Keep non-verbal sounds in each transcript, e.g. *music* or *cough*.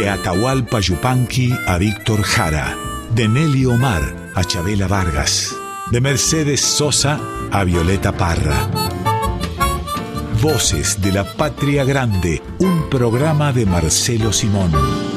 De Atahualpa Yupanqui a Víctor Jara. De Nelly Omar a Chabela Vargas. De Mercedes Sosa a Violeta Parra. Voces de la Patria Grande, un programa de Marcelo Simón.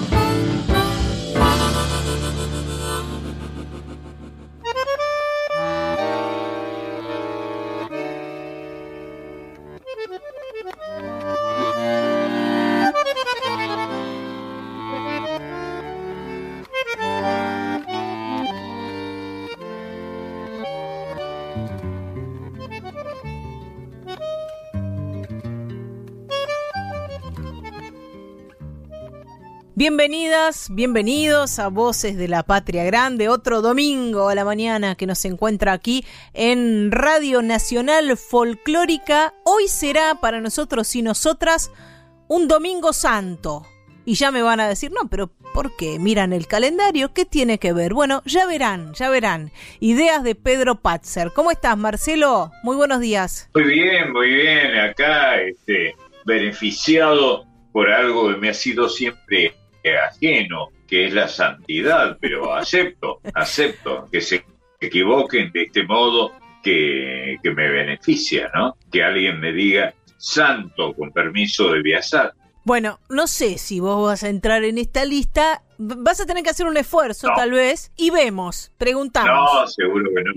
Bienvenidas, bienvenidos a Voces de la Patria Grande, otro domingo a la mañana que nos encuentra aquí en Radio Nacional Folclórica. Hoy será para nosotros y nosotras un domingo santo. Y ya me van a decir, no, pero ¿por qué? Miran el calendario, ¿qué tiene que ver? Bueno, ya verán, ya verán. Ideas de Pedro Patzer. ¿Cómo estás, Marcelo? Muy buenos días. Muy bien, muy bien. Acá, este, beneficiado por algo que me ha sido siempre ajeno, que es la santidad, pero acepto, acepto que se equivoquen de este modo que, me beneficia, ¿no? Que alguien me diga santo con permiso de viajar. Bueno, no sé si vos vas a entrar en esta lista, vas a tener que hacer un esfuerzo tal vez y vemos, preguntamos. No, seguro que no.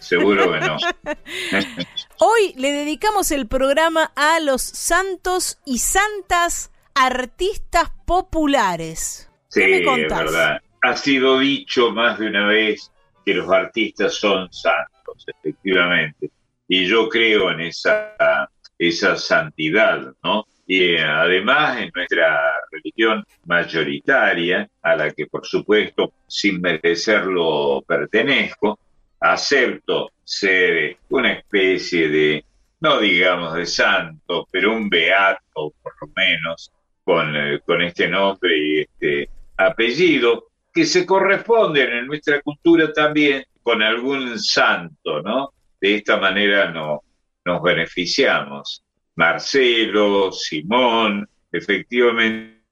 Seguro que no. *laughs* Hoy le dedicamos el programa a los santos y santas artistas populares. Sí, es verdad. Ha sido dicho más de una vez que los artistas son santos, efectivamente. Y yo creo en esa, esa santidad, ¿no? Y eh, además en nuestra religión mayoritaria, a la que por supuesto sin merecerlo pertenezco, acepto ser una especie de, no digamos de santo, pero un beato por lo menos, con, eh, con este nombre y este apellido, que se corresponden en nuestra cultura también con algún santo, ¿no? De esta manera no, nos beneficiamos. Marcelo, Simón, efectivamente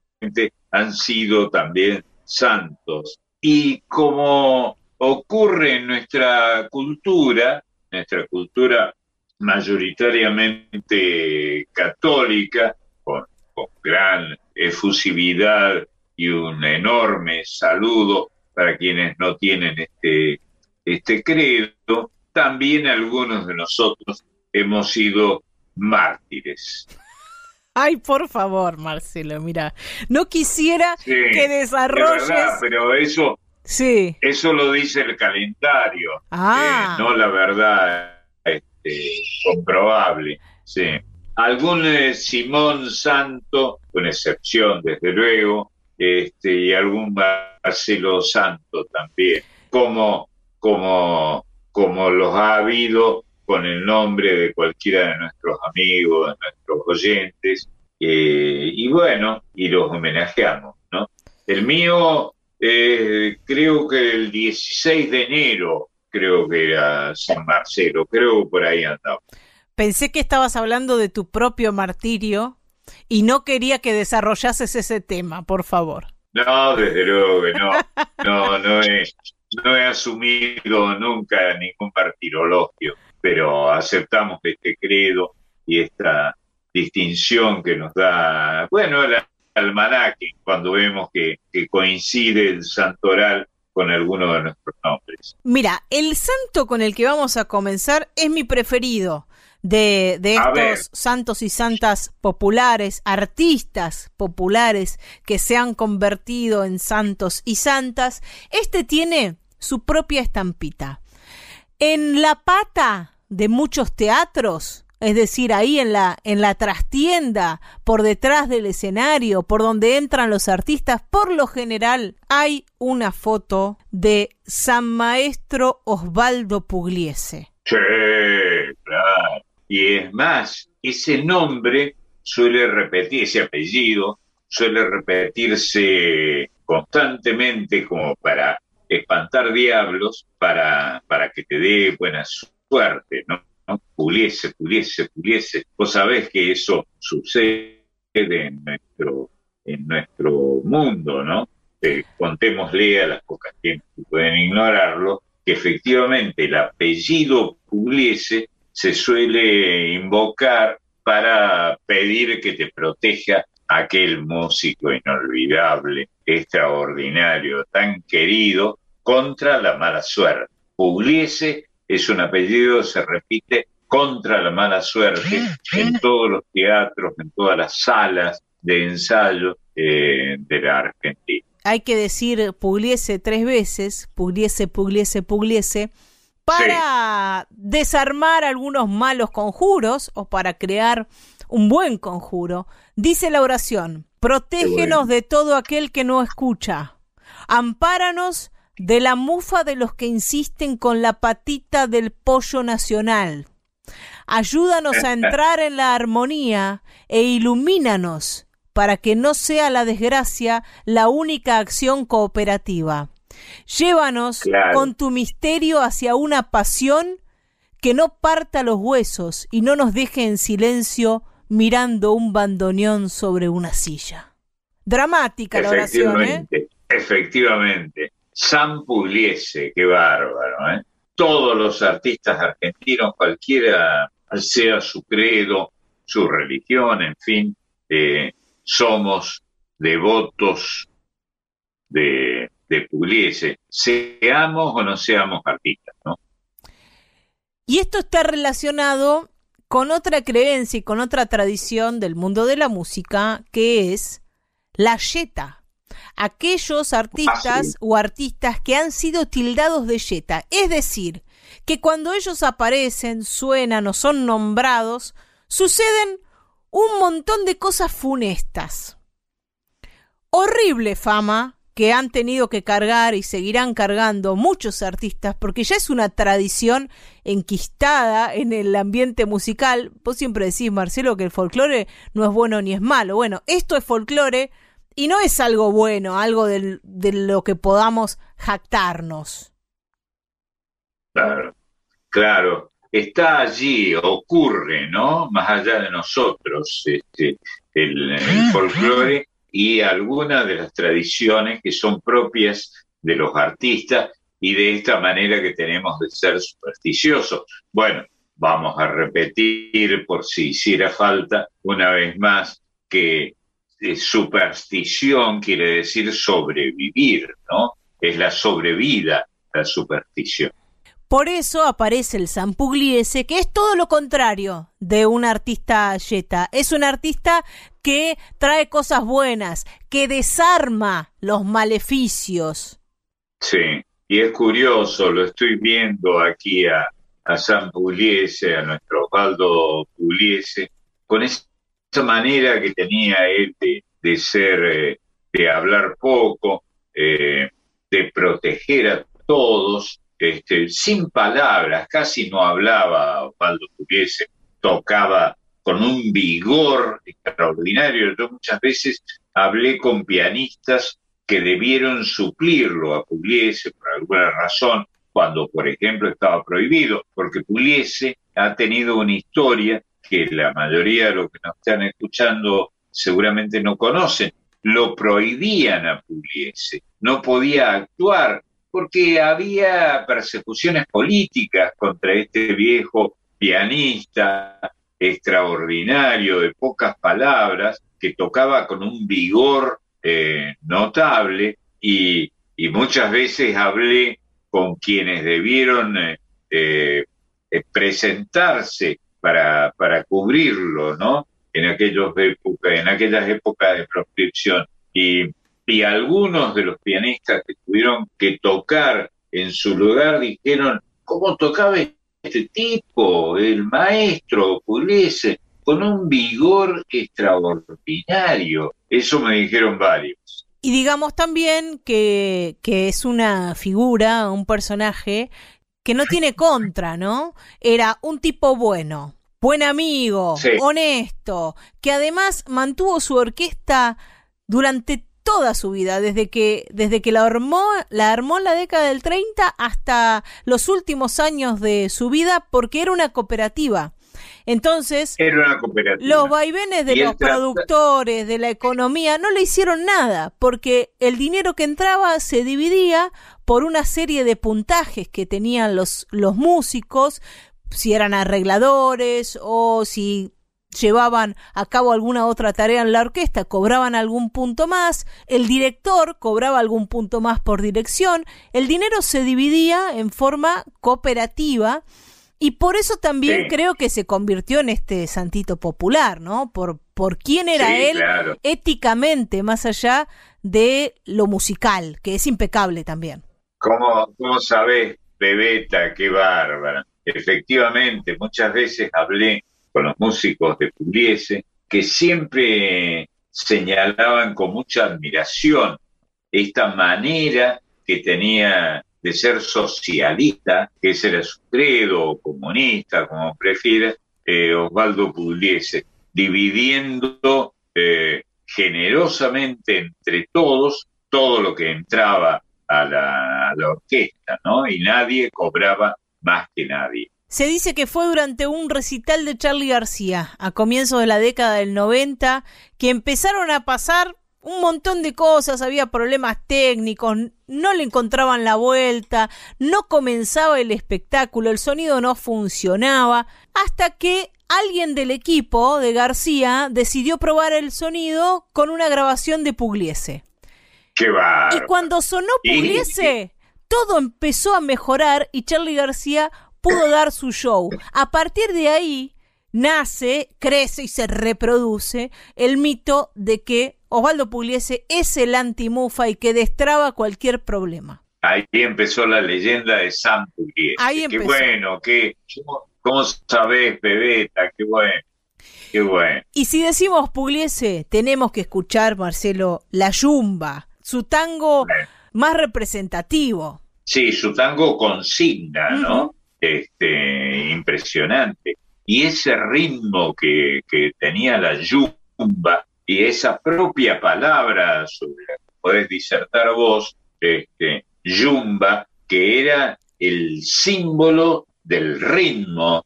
han sido también santos. Y como ocurre en nuestra cultura, nuestra cultura mayoritariamente católica, con gran efusividad y un enorme saludo para quienes no tienen este, este credo, también algunos de nosotros hemos sido mártires. Ay, por favor, Marcelo, mira, no quisiera que desarrolles. pero eso, sí. eso lo dice el calendario, ah. Eh, no la verdad este, comprobable. Sí algún eh, Simón Santo, con excepción desde luego, este, y algún Marcelo Santo también, como, como, como los ha habido con el nombre de cualquiera de nuestros amigos, de nuestros oyentes, eh, y bueno, y los homenajeamos, ¿no? El mío, eh, creo que el 16 de enero, creo que era San Marcelo, creo que por ahí andaba. Pensé que estabas hablando de tu propio martirio y no quería que desarrollases ese tema, por favor. No, desde luego que no. No, no he, no he asumido nunca ningún martirologio, pero aceptamos este credo y esta distinción que nos da, bueno, el almanaque, cuando vemos que, que coincide el santoral con alguno de nuestros nombres. Mira, el santo con el que vamos a comenzar es mi preferido de, estos santos y santas populares, artistas populares que se han convertido en santos y santas, este tiene su propia estampita. En la pata de muchos teatros, es decir, ahí en la, en la trastienda, por detrás del escenario, por donde entran los artistas, por lo general hay una foto de San Maestro Osvaldo Pugliese. Sí. Y es más, ese nombre suele repetir, ese apellido suele repetirse constantemente como para espantar diablos, para, para que te dé buena suerte, ¿no? Puliese, puliese, puliese. Vos sabés que eso sucede en nuestro en nuestro mundo, ¿no? Eh, contémosle a las pocas que pueden ignorarlo, que efectivamente el apellido Pugliese se suele invocar para pedir que te proteja aquel músico inolvidable, extraordinario, tan querido, contra la mala suerte. Pugliese es un apellido, se repite, contra la mala suerte en todos los teatros, en todas las salas de ensayo eh, de la Argentina. Hay que decir Pugliese tres veces, Pugliese, Pugliese, Pugliese, para desarmar algunos malos conjuros o para crear un buen conjuro. Dice la oración, protégenos de todo aquel que no escucha, ampáranos de la mufa de los que insisten con la patita del pollo nacional. Ayúdanos a *laughs* entrar en la armonía e ilumínanos para que no sea la desgracia la única acción cooperativa. Llévanos con tu misterio hacia una pasión que no parta los huesos y no nos deje en silencio mirando un bandoneón sobre una silla. Dramática la oración, ¿eh? Efectivamente. San Pugliese, qué bárbaro, ¿eh? Todos los artistas argentinos, cualquiera sea su credo, su religión, en fin, eh, somos devotos de, de Pugliese, seamos o no seamos artistas, ¿no? Y esto está relacionado con otra creencia y con otra tradición del mundo de la música, que es la yeta. Aquellos artistas o artistas que han sido tildados de yeta, es decir, que cuando ellos aparecen, suenan o son nombrados, suceden un montón de cosas funestas. Horrible fama que han tenido que cargar y seguirán cargando muchos artistas, porque ya es una tradición enquistada en el ambiente musical. Vos siempre decís, Marcelo, que el folclore no es bueno ni es malo. Bueno, esto es folclore y no es algo bueno, algo de, de lo que podamos jactarnos. Claro, claro. Está allí, ocurre, ¿no? Más allá de nosotros, este, el, el *clears throat* folclore y algunas de las tradiciones que son propias de los artistas y de esta manera que tenemos de ser supersticiosos. Bueno, vamos a repetir por si hiciera falta una vez más que eh, superstición quiere decir sobrevivir, ¿no? Es la sobrevida, la superstición. Por eso aparece el San Pugliese, que es todo lo contrario de un artista yeta. Es un artista que trae cosas buenas, que desarma los maleficios. Sí, y es curioso, lo estoy viendo aquí a, San Pugliese, a nuestro Osvaldo Pugliese, con esa manera que tenía él de, ser, eh, de hablar poco, eh, de proteger a todos, este, sin palabras, casi no hablaba Osvaldo Pugliese, tocaba con un vigor extraordinario. Yo muchas veces hablé con pianistas que debieron suplirlo a Pugliese por alguna razón, cuando por ejemplo estaba prohibido, porque Pugliese ha tenido una historia que la mayoría de los que nos están escuchando seguramente no conocen. Lo prohibían a Pugliese, no podía actuar porque había persecuciones políticas contra este viejo pianista extraordinario, de pocas palabras, que tocaba con un vigor eh, notable y, muchas veces hablé con quienes debieron eh, eh, presentarse para, para cubrirlo, ¿no? En, aquellos en aquellas épocas de proscripción. Y y algunos de los pianistas que tuvieron que tocar en su lugar dijeron, ¿cómo tocaba este tipo, el maestro Pugliese, con un vigor extraordinario? Eso me dijeron varios. Y digamos también que, que es una figura, un personaje que no tiene contra, ¿no? Era un tipo bueno, buen amigo, honesto, que además mantuvo su orquesta durante toda su vida, desde que, desde que la armó, la armó en la década del 30 hasta los últimos años de su vida, porque era una cooperativa. Entonces, cooperativa. los vaivenes de los productores, de la economía, no le hicieron nada, porque el dinero que entraba se dividía por una serie de puntajes que tenían los, los músicos, si eran arregladores o si llevaban a cabo alguna otra tarea en la orquesta, cobraban algún punto más, el director cobraba algún punto más por dirección, el dinero se dividía en forma cooperativa y por eso también creo que se convirtió en este santito popular, ¿no? Por, por quién era él éticamente, más allá de lo musical, que es impecable también. ¿Cómo, cómo sabés, Bebeta, qué bárbara? Efectivamente, muchas veces hablé con los músicos de Pugliese, que siempre señalaban con mucha admiración esta manera que tenía de ser socialista, que ese era su credo, o comunista, como prefiera, eh, Osvaldo Pugliese, dividiendo eh, generosamente entre todos todo lo que entraba a la, a la orquesta, ¿no? Y nadie cobraba más que nadie. Se dice que fue durante un recital de Charlie García, a comienzos de la década del 90, que empezaron a pasar un montón de cosas, había problemas técnicos, no le encontraban la vuelta, no comenzaba el espectáculo, el sonido no funcionaba, hasta que alguien del equipo de García decidió probar el sonido con una grabación de Pugliese. ¡Qué Y cuando sonó Pugliese, todo empezó a mejorar y Charlie García pudo dar su show. A partir de ahí nace, crece y se reproduce el mito de que Osvaldo Pugliese es el antimufa y que destraba cualquier problema. Ahí empezó la leyenda de San Pugliese. Ahí empezó. Qué bueno, qué, ¿cómo sabés, Pebeta? Qué bueno. Qué bueno. Y si decimos Pugliese, tenemos que escuchar, Marcelo, La Yumba, su tango más representativo. Sí, su tango consigna, ¿no? Este, impresionante. Y ese ritmo que, tenía la yumba y esa propia palabra sobre la que podés disertar vos, este, yumba, que era el símbolo del ritmo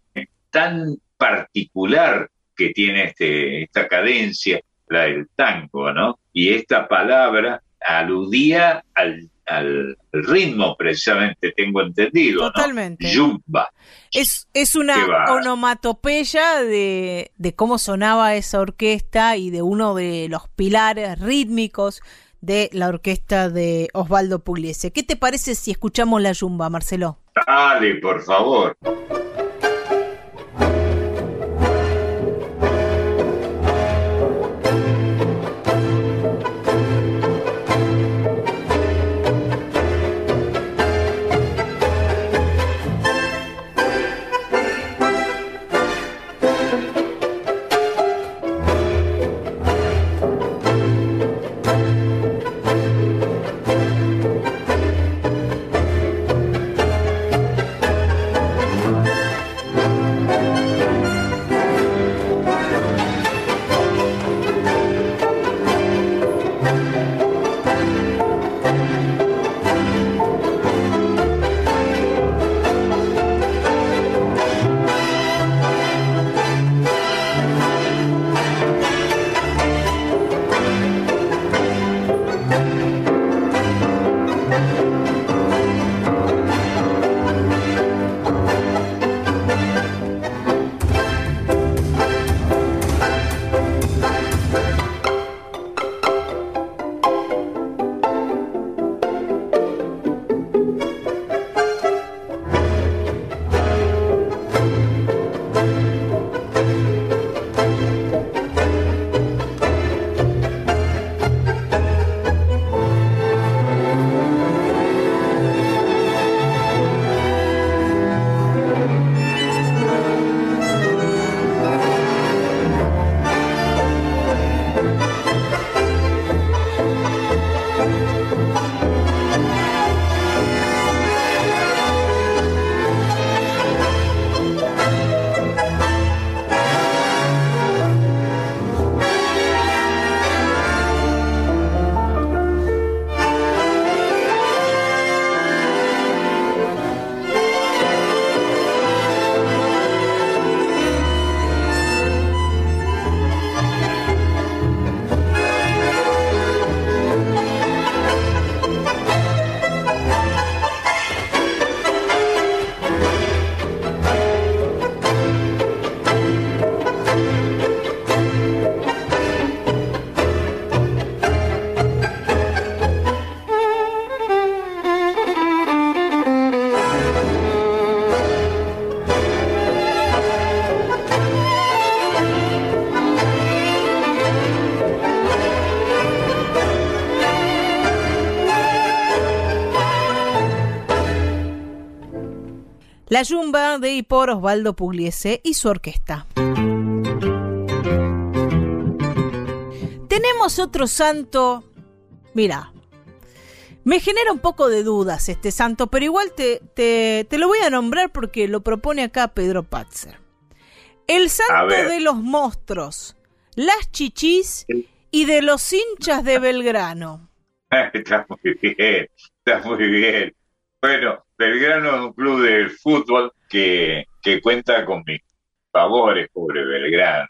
tan particular que tiene este, esta cadencia, la del tango, ¿no? Y esta palabra aludía al al ritmo, precisamente, tengo entendido. Totalmente. Yumba. Es, es una onomatopeya de, de cómo sonaba esa orquesta y de uno de los pilares rítmicos de la orquesta de Osvaldo Pugliese. ¿Qué te parece si escuchamos la yumba, Marcelo? Dale, por favor. La Yumba de y por Osvaldo Pugliese y su orquesta. Tenemos otro santo, mira, me genera un poco de dudas este santo, pero igual te, te, lo voy a nombrar porque lo propone acá Pedro Patzer. El santo de los monstruos, las chichis y de los hinchas de Belgrano. *laughs* Está muy bien, está muy bien. Bueno, Belgrano es un club de fútbol que, que cuenta con mis favores, pobre Belgrano.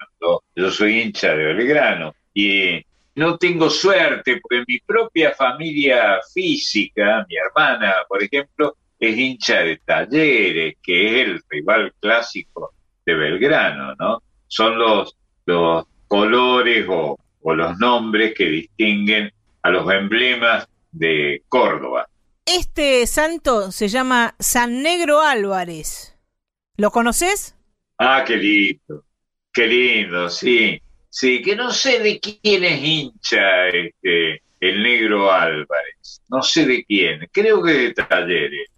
Yo soy hincha de Belgrano y no tengo suerte, porque mi propia familia física, mi hermana, por ejemplo, es hincha de Talleres, que es el rival clásico de Belgrano, ¿no? Son los, los colores o, los nombres que distinguen a los emblemas de Córdoba. Este santo se llama San Negro Álvarez. ¿Lo conoces? Ah, qué lindo, qué lindo, sí. Sí, que no sé de quién es hincha este, el negro Álvarez. No sé de quién. Creo que de Talleres.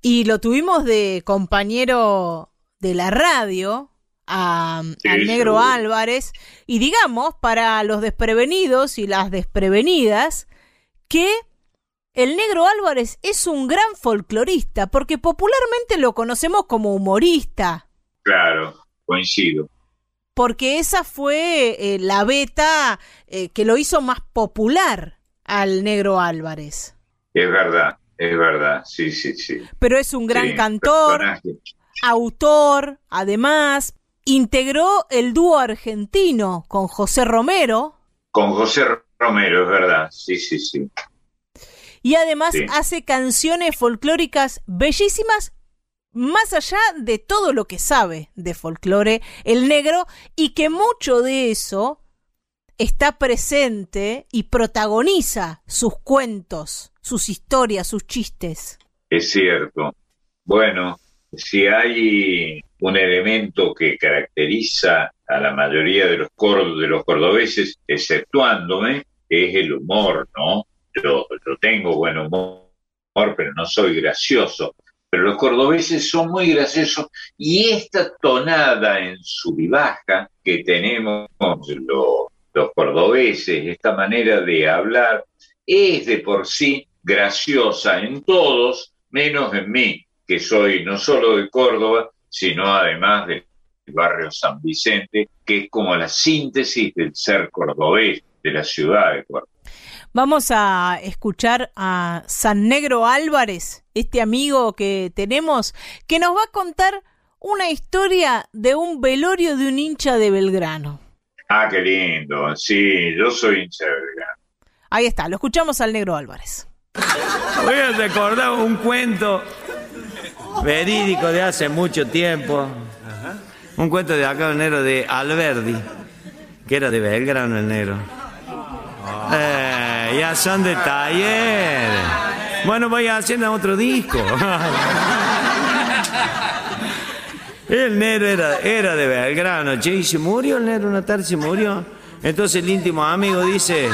Y lo tuvimos de compañero de la radio al negro Álvarez. Y digamos, para los desprevenidos y las desprevenidas, que el negro Álvarez es un gran folclorista, porque popularmente lo conocemos como humorista. Claro, coincido porque esa fue eh, la beta eh, que lo hizo más popular al negro Álvarez. Es verdad, es verdad, sí, sí, sí. Pero es un gran cantor, autor, además, integró el dúo argentino con José Romero. Con José Romero, es verdad, sí, sí, sí. Y además hace canciones folclóricas bellísimas más allá de todo lo que sabe de folclore el negro y que mucho de eso está presente y protagoniza sus cuentos, sus historias, sus chistes. Es cierto. Bueno, si hay un elemento que caracteriza a la mayoría de los, de los cordobeses, exceptuándome, es el humor, ¿no? Yo, tengo buen humor, pero no soy gracioso pero los cordobeses son muy graciosos y esta tonada en su vivaja que tenemos los, cordobeses, esta manera de hablar, es de por sí graciosa en todos, menos en mí, que soy no solo de Córdoba, sino además del barrio San Vicente, que es como la síntesis del ser cordobés de la ciudad de Córdoba. Vamos a escuchar a San Negro Álvarez, este amigo que tenemos, que nos va a contar una historia de un velorio de un hincha de Belgrano. Ah, qué lindo. Sí, yo soy hincha de Belgrano. Ahí está, lo escuchamos al Negro Álvarez. Voy a recordar un cuento verídico de hace mucho tiempo. Un cuento de acá, el negro de Alberdi, que era de Belgrano el negro. Eh, ya son detalles. Bueno, voy a hacer otro disco. El negro era, era de Belgrano, che, y se murió el negro una tarde, se murió. Entonces el íntimo amigo dice,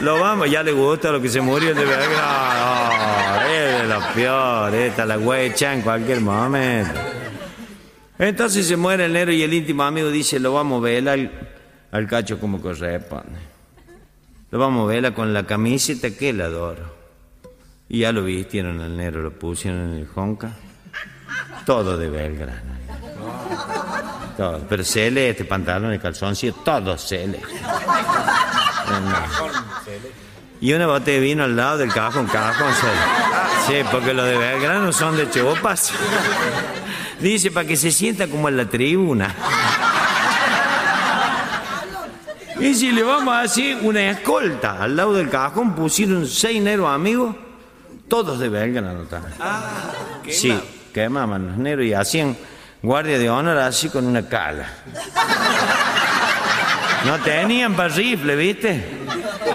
lo vamos, ya le gusta lo que se murió el de Belgrano. es de lo peor, esta la huecha en cualquier momento. Entonces se muere el negro y el íntimo amigo dice, lo vamos a ver al, al cacho como corresponde. Lo vamos a verla con la camiseta que la adoro. Y ya lo vistieron al negro, lo pusieron en el Jonca. Todo de Belgrano. Todo. Pero celeste, pantalón y calzoncillo, todo celeste. Y una botella de vino al lado del cajón, cajón Sí, porque los de Belgrano son de chupas. Dice, para que se sienta como en la tribuna. Y si le vamos a hacer una escolta al lado del cajón, pusieron seis negros amigos, todos de Belgrano también. Ah, sí, quemaban los negros y hacían guardia de honor así con una cala. No tenían para rifle, ¿viste?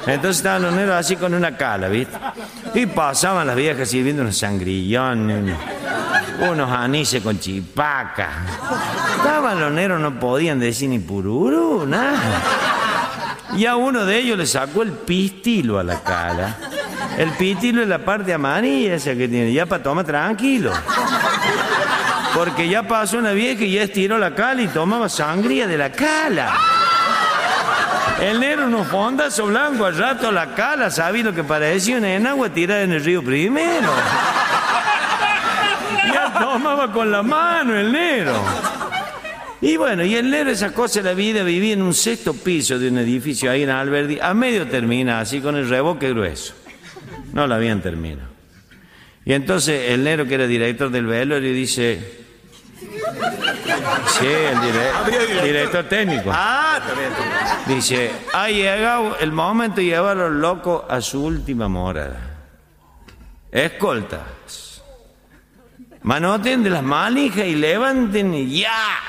Entonces estaban los negros así con una cala, ¿viste? Y pasaban las viejas sirviendo unos sangrillones, unos anises con chipaca. Estaban los negros, no podían decir ni pururu, nada. Y a uno de ellos le sacó el pistilo a la cara. El pistilo es la parte amarilla esa que tiene, ya para tomar tranquilo. Porque ya pasó una vieja y ya estiró la cala y tomaba sangría de la cala. El negro unos fondazos blancos al rato la cala, ¿sabes lo que parecía una enagua tirada en el río primero? Ya tomaba con la mano el negro. Y bueno, y el negro esa cosa de la vida vivía en un sexto piso de un edificio ahí en Alberdi, a medio termina, así con el reboque grueso. No lo habían terminado. Y entonces el negro que era director del velo le dice, sí, el, director técnico. Ah, también. Dice, ha llegado el momento de llevar a los locos a su última morada. Escoltas. Manoten de las manijas y levanten ya.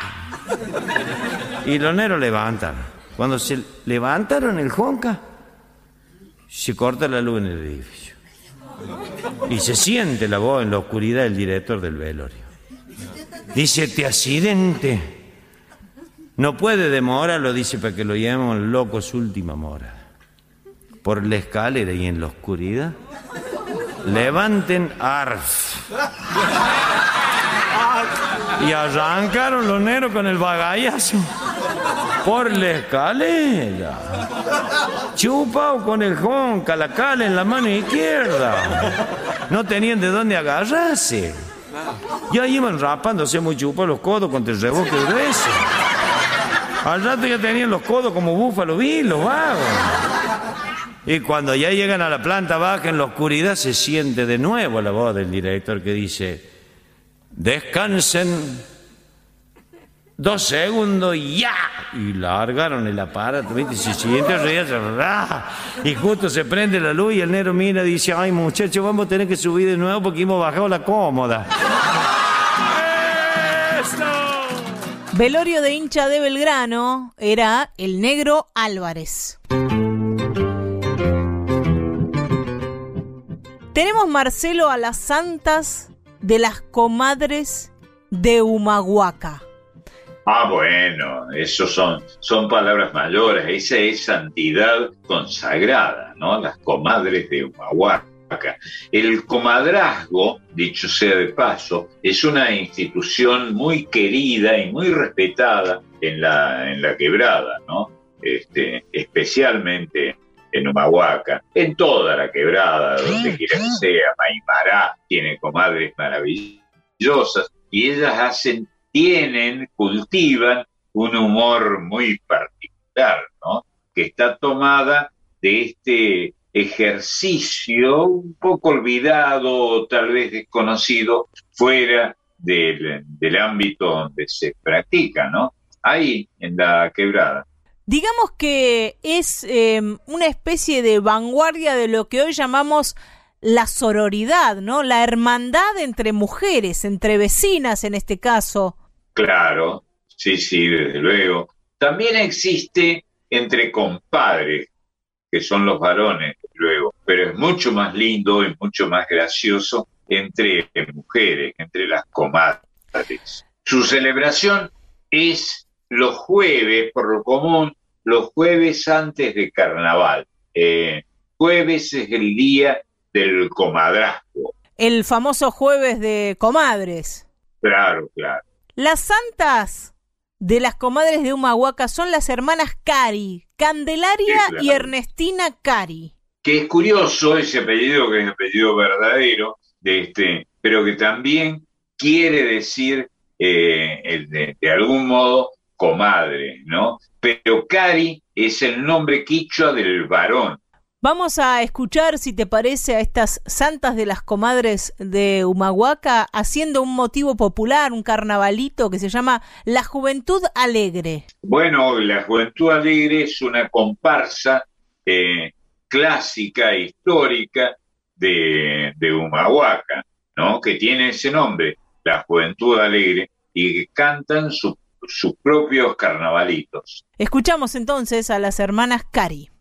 Y los negros levantan. Cuando se levantaron el Juanca, se corta la luz en el edificio. Y se siente la voz en la oscuridad del director del velorio. Dice, este accidente no puede demorarlo, dice, para que lo llevemos loco su última mora. Por la escalera y en la oscuridad, levanten arf. Y arrancaron los negros con el bagallazo por la escalera. Chupao con el jonca, la en la mano izquierda. No tenían de dónde agarrarse. Ya iban rapándose muy chupados los codos contra el reboque grueso. Al rato ya tenían los codos como búfalo los vagos. Y cuando ya llegan a la planta baja en la oscuridad se siente de nuevo la voz del director que dice, descansen dos segundos y ya. Y largaron el aparato, ¿viste? Se siente y justo se prende la luz y el negro mira y dice, ay muchachos, vamos a tener que subir de nuevo porque hemos bajado la cómoda. Velorio de hincha de Belgrano era el negro Álvarez. Tenemos Marcelo a las santas de las comadres de Humahuaca. Ah, bueno, eso son, son palabras mayores, esa es santidad consagrada, ¿no? Las comadres de Humahuaca. El comadrazgo, dicho sea de paso, es una institución muy querida y muy respetada en la, en la quebrada, ¿no? Este, especialmente en Humahuaca, en toda la quebrada, donde quiera que sea, Maimará tiene comadres maravillosas y ellas hacen, tienen, cultivan un humor muy particular, ¿no? Que está tomada de este ejercicio un poco olvidado, tal vez desconocido, fuera del, del ámbito donde se practica, ¿no? Ahí, en la quebrada. Digamos que es em, una especie de vanguardia de lo que hoy llamamos la sororidad, ¿no? La hermandad entre mujeres, entre vecinas en este caso. Claro, sí, sí, desde luego. También existe entre compadres, que son los varones, luego, pero es mucho más lindo y mucho más gracioso entre mujeres, entre las comadres. Su celebración es los jueves, por lo común, los jueves antes de carnaval. Eh, jueves es el día del comadrazgo. El famoso jueves de comadres. Claro, claro. Las santas de las comadres de Humahuaca son las hermanas Cari, Candelaria y Ernestina Cari. Que es curioso ese apellido, que es apellido verdadero, de este, pero que también quiere decir eh, de, algún modo comadre, ¿no? Pero Cari es el nombre quichua del varón. Vamos a escuchar, si te parece, a estas santas de las comadres de Humahuaca haciendo un motivo popular, un carnavalito que se llama La Juventud Alegre. Bueno, la Juventud Alegre es una comparsa eh, clásica, histórica de, de Humahuaca, ¿no? Que tiene ese nombre, La Juventud Alegre, y que cantan su sus propios carnavalitos. Escuchamos entonces a las hermanas Cari.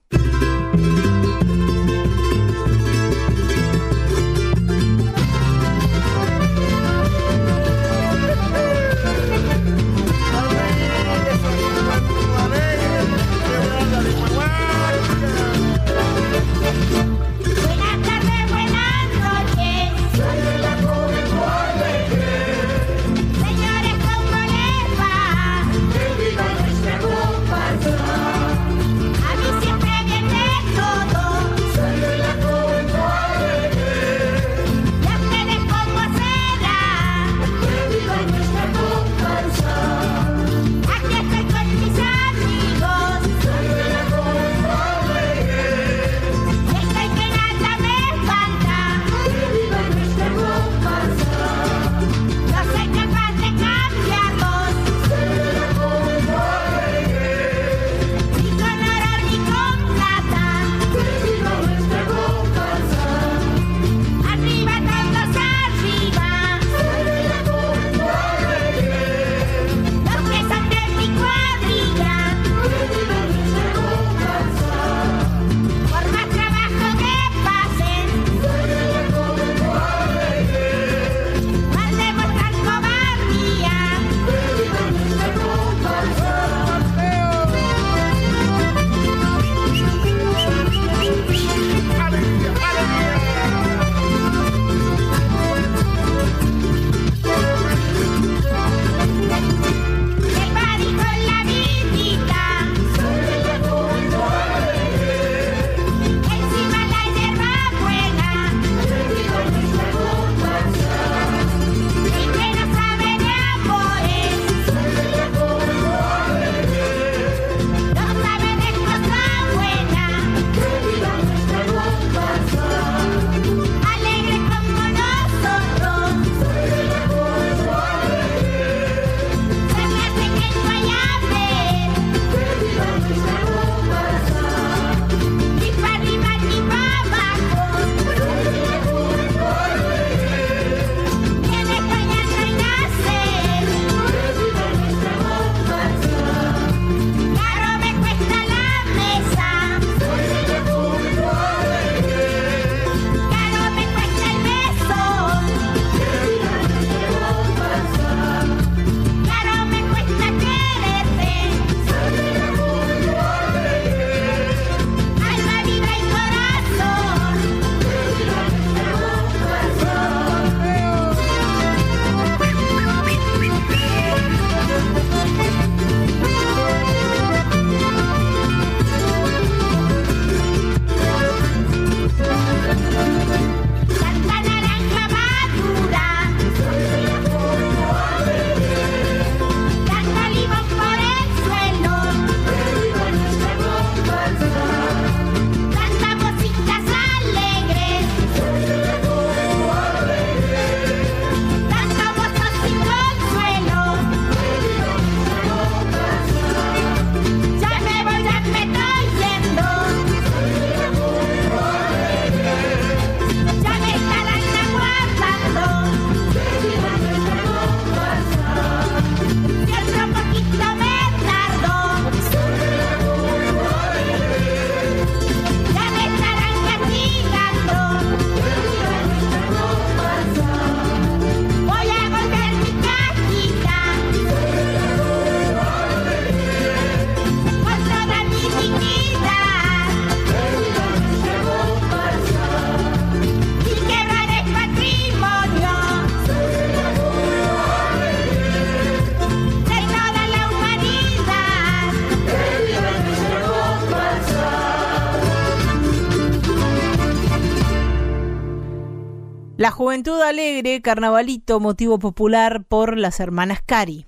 Alegre, Carnavalito, motivo popular por las hermanas Cari.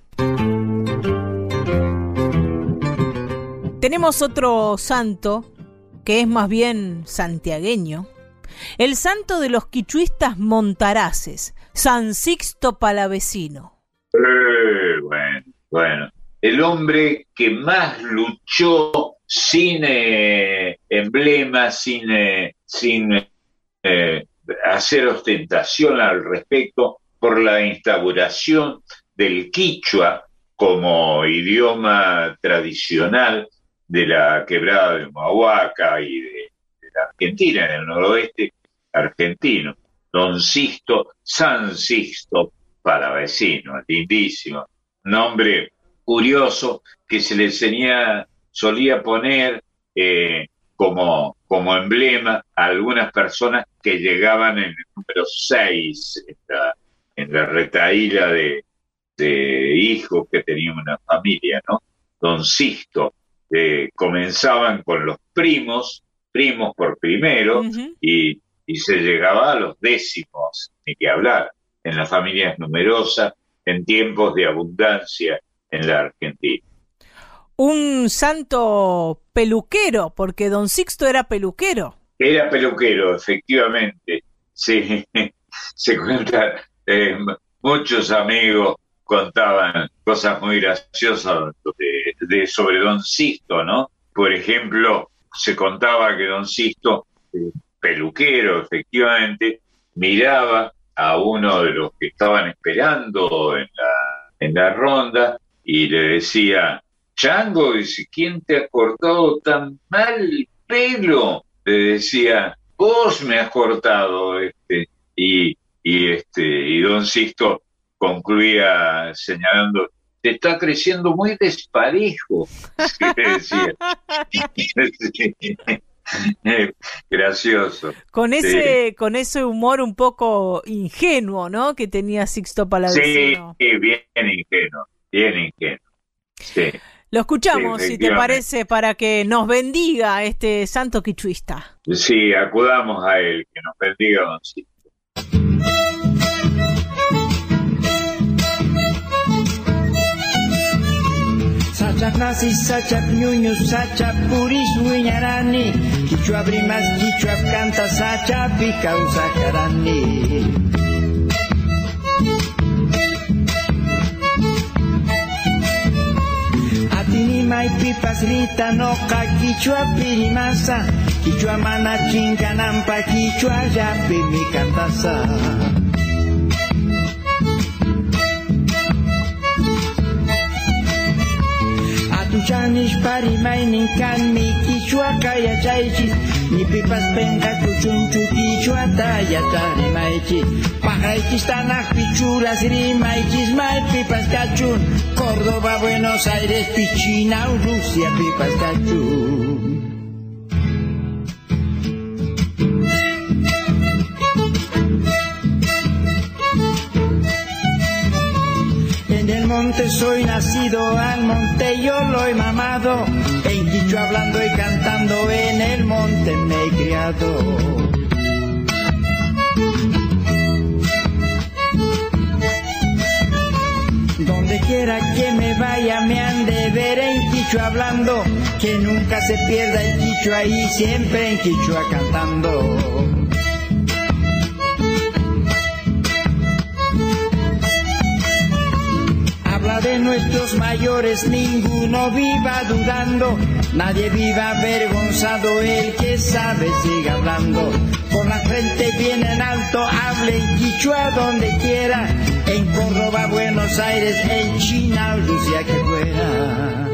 Tenemos otro santo que es más bien santiagueño, el santo de los quichuistas montaraces, San Sixto Palavecino. Eh, bueno, bueno, el hombre que más luchó sin eh, emblema, sin, eh, sin hacer ostentación al respecto por la instauración del quichua como idioma tradicional de la quebrada de Mahuaca y de, la Argentina, en el noroeste argentino. Don Sisto, San Sisto Palavecino, lindísimo. Nombre curioso que se le enseñaba, solía poner eh, como, como emblema a algunas personas que llegaban en el número 6 en la, retaíla de, hijos que tenía una familia, ¿no? Don Sisto. Eh, comenzaban con los primos, primos por primero, y, y, se llegaba a los décimos, ni que hablar, en las familias numerosas, en tiempos de abundancia en la Argentina un santo peluquero, porque don Sixto era peluquero. Era peluquero, efectivamente. Sí, *laughs* se cuenta, eh, muchos amigos contaban cosas muy graciosas de, sobre don Sixto, ¿no? Por ejemplo, se contaba que don Sixto, eh, peluquero, efectivamente, miraba a uno de los que estaban esperando en la, en la ronda y le decía, Chango, ¿quién te ha cortado tan mal el pelo? Le decía, vos me has cortado, este, y, y este, y don Sisto concluía señalando, te está creciendo muy desparejo, *laughs* le decía. *laughs* Gracioso. Con ese, con ese humor un poco ingenuo, ¿no? Que tenía Sixto Palavecino. Sí, bien ingenuo, bien ingenuo. Sí. Lo escuchamos, si te parece, para que nos bendiga este santo quichuista. Sí, acudamos a él, que nos bendiga, doncito. Sachap nasi, sachap ñuñu, sachap puris wiñarani, quichua brimas, quichua canta, sachap y causa may pipas rita no ka kichua piri masa. Kichua mana chinga nampa kichua ya pimi kantasa. Atu chanish pari may ninkan mi kichua kaya chaichis. Ni pipas penga kuchunchu quichuata yacharimaychis Pajaraychis tanak pichuras rimaychis may pipas kachun Córdoba, Buenos Aires, Pichina, Rusia, pipas kachun En el monte soy nacido, al monte yo lo he mamado, Quichua hablando y cantando, en el monte me he criado. Donde quiera que me vaya me han de ver en Quichua hablando, que nunca se pierda el Quichua y siempre en Quichua cantando. Habla de nuestros mayores, ninguno viva dudando, nadie viva avergonzado, el que sabe siga hablando. Con la frente bien en alto, hable en Quichua donde quiera, en Córdoba, Buenos Aires, en China, Rusia que fuera.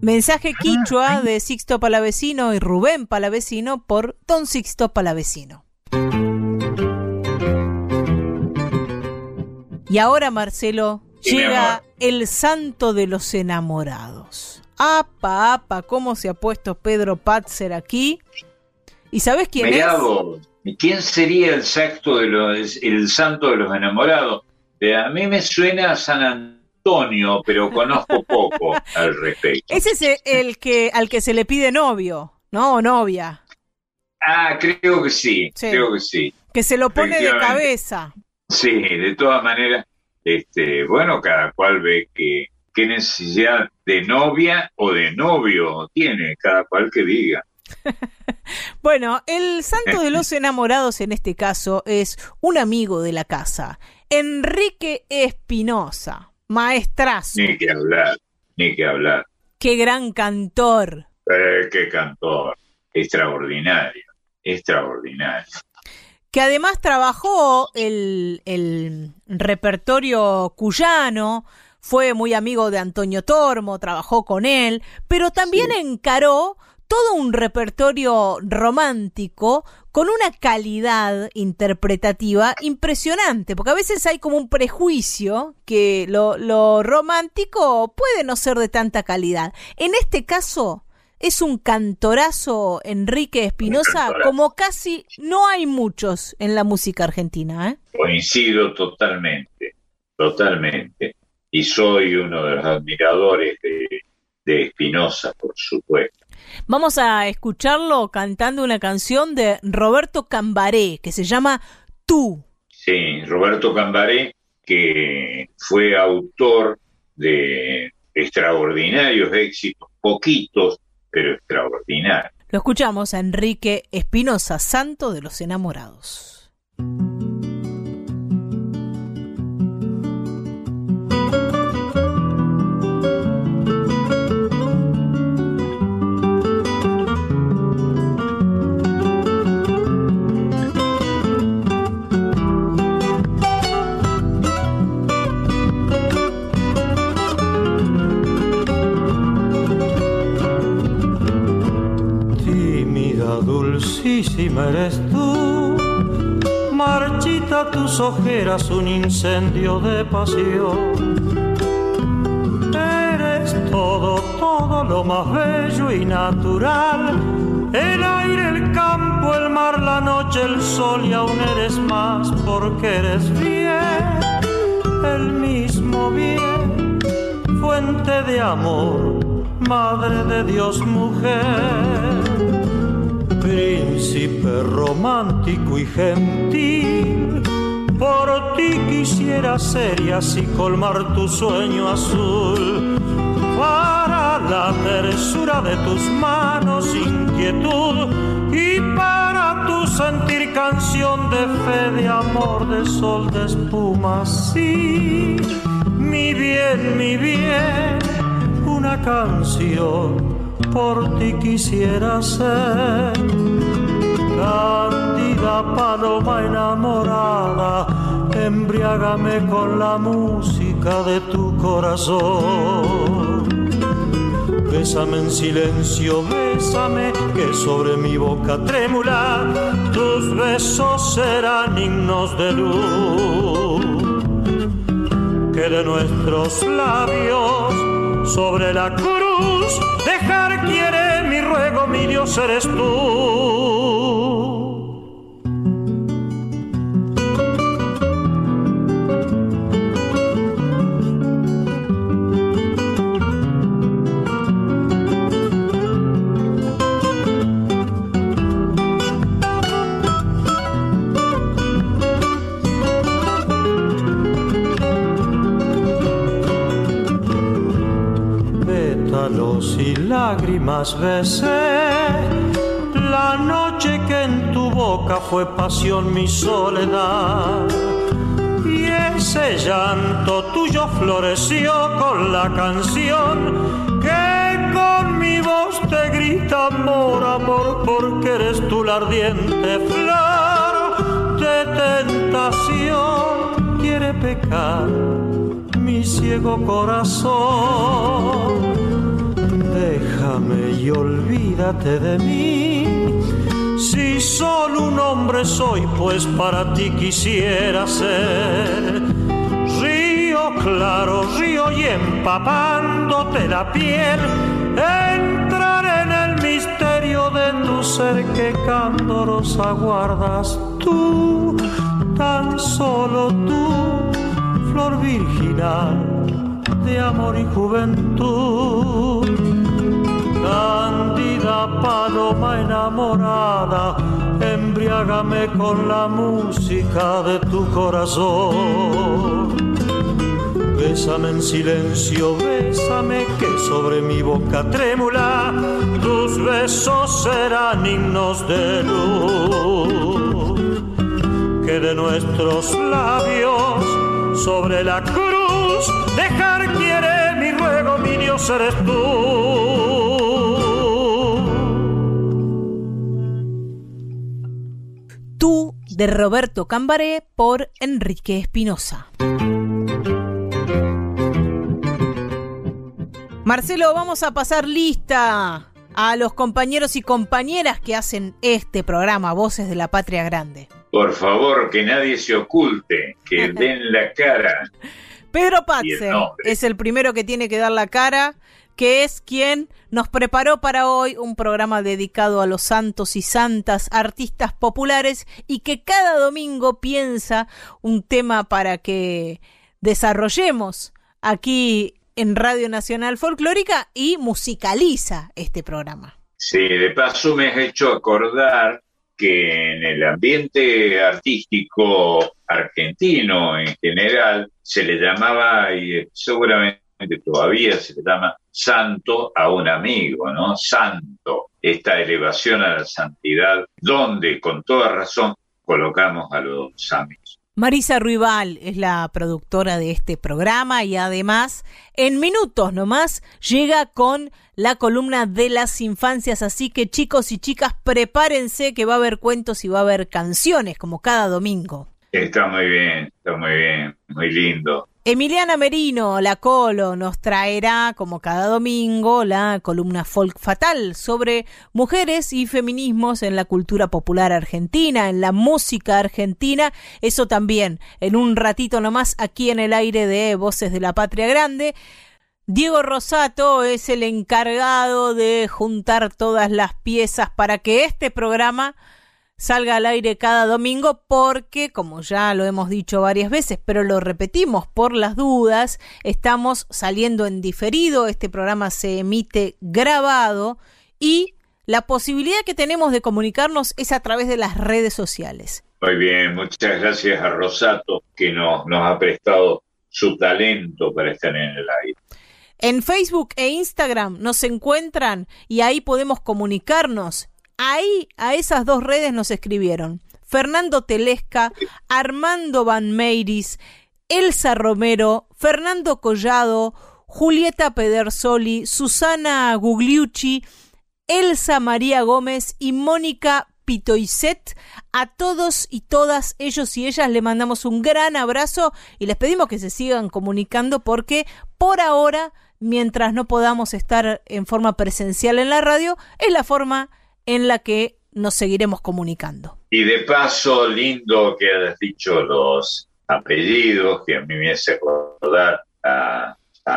Mensaje quichua de Sixto Palavecino y Rubén Palavecino por Don Sixto Palavecino. Y ahora, Marcelo, llega el santo de los enamorados. Apa, apa, cómo se ha puesto Pedro Patzer aquí. ¿Y sabes quién es? ¿Quién sería el, de los, el santo de los enamorados? A mí me suena a San Antonio, pero conozco *laughs* poco al respecto. Ese es el que al que se le pide novio, ¿no? O novia. Ah, creo que sí, creo que sí. Que se lo pone de cabeza. Sí, de todas maneras, este, bueno, cada cual ve que qué necesidad de novia o de novio tiene, cada cual que diga. *laughs* bueno, el santo de los *laughs* enamorados en este caso es un amigo de la casa, Enrique Espinosa, maestrazo. Ni que hablar, ni que hablar. Qué gran cantor. Eh, qué cantor, extraordinario, extraordinario que además trabajó el, el, repertorio cuyano, fue muy amigo de Antonio Tormo, trabajó con él, pero también encaró todo un repertorio romántico con una calidad interpretativa impresionante, porque a veces hay como un prejuicio que lo, lo romántico puede no ser de tanta calidad. En este caso, es un cantorazo Enrique Espinosa, como casi no hay muchos en la música argentina. ¿eh? Coincido totalmente, totalmente. Y soy uno de los admiradores de, de Espinosa, por supuesto. Vamos a escucharlo cantando una canción de Roberto Cambaré que se llama Tú. Sí, Roberto Cambaré, que fue autor de extraordinarios éxitos, poquitos, pero extraordinario. Lo escuchamos a Enrique Espinosa, santo de los enamorados. Eres tú. Marchita tus ojeras, un incendio de pasión. Eres todo, todo lo más bello y natural. El aire, el campo, el mar, la noche, el sol y aún eres más porque eres bien, el mismo bien, fuente de amor, madre de Dios, mujer príncipe romántico y gentil. Por ti quisiera ser y así colmar tu sueño azul. Para la tersura de tus manos, inquietud. Y para tu sentir canción de fe, de amor, de sol, de espuma. Sí, mi bien, mi bien, una canción por ti quisiera ser. Cándida paloma enamorada, embriágame con la música de tu corazón. Bésame en silencio, bésame, que sobre mi boca trémula tus besos serán himnos de luz. Que de nuestros labios sobre la cruz. Dejar quiere mi ruego, mi Dios eres tú. Lágrimas besé. La noche que en tu boca fue pasión mi soledad. Y ese llanto tuyo floreció con la canción que con mi voz te grita amor, amor, porque eres tú la ardiente flor de tentación. Quiere pecar mi ciego corazón y olvídate de mí. Si solo un hombre soy, pues para ti quisiera ser. Río claro, río y empapándote la piel, entrar en el misterio de tu ser que candorosa guardas tú, tan solo tú, flor virginal de amor y juventud paloma enamorada, embriágame con la música de tu corazón. Bésame en silencio, bésame que sobre mi boca trémula tus besos serán himnos de luz. Que de nuestros labios sobre la cruz dejar quiere mi ruego, mi Dios eres tú. De Roberto Cambaré por Enrique Espinosa. Marcelo, vamos a pasar lista a los compañeros y compañeras que hacen este programa, Voces de la Patria Grande. Por favor, que nadie se oculte, que *laughs* den la cara. Pedro Patze es el primero que tiene que dar la cara que es quien nos preparó para hoy un programa dedicado a los santos y santas artistas populares y que cada domingo piensa un tema para que desarrollemos aquí en Radio Nacional Folclórica y musicaliza este programa. Sí, de paso me has hecho acordar que en el ambiente artístico argentino en general se le llamaba, y seguramente todavía se le llama santo a un amigo, ¿no? Santo, esta elevación a la santidad, donde con toda razón colocamos a los amigos. Marisa Ruibal es la productora de este programa y además en minutos nomás llega con la columna de las infancias, así que chicos y chicas prepárense que va a haber cuentos y va a haber canciones como cada domingo. Está muy bien, está muy bien, muy lindo. Emiliana Merino, la Colo, nos traerá, como cada domingo, la columna Folk Fatal sobre mujeres y feminismos en la cultura popular argentina, en la música argentina. Eso también, en un ratito nomás, aquí en el aire de Voces de la Patria Grande. Diego Rosato es el encargado de juntar todas las piezas para que este programa salga al aire cada domingo porque, como ya lo hemos dicho varias veces, pero lo repetimos por las dudas, estamos saliendo en diferido, este programa se emite grabado y la posibilidad que tenemos de comunicarnos es a través de las redes sociales. Muy bien, muchas gracias a Rosato que nos, nos ha prestado su talento para estar en el aire. En Facebook e Instagram nos encuentran y ahí podemos comunicarnos Ahí, a esas dos redes nos escribieron Fernando Telesca, Armando Van Meiris, Elsa Romero, Fernando Collado, Julieta Pedersoli, Susana Gugliucci, Elsa María Gómez y Mónica Pitoiset. A todos y todas ellos y ellas le mandamos un gran abrazo y les pedimos que se sigan comunicando porque por ahora, mientras no podamos estar en forma presencial en la radio, es la forma en la que nos seguiremos comunicando. Y de paso, lindo que hayas dicho los apellidos, que a mí me hace acordar a,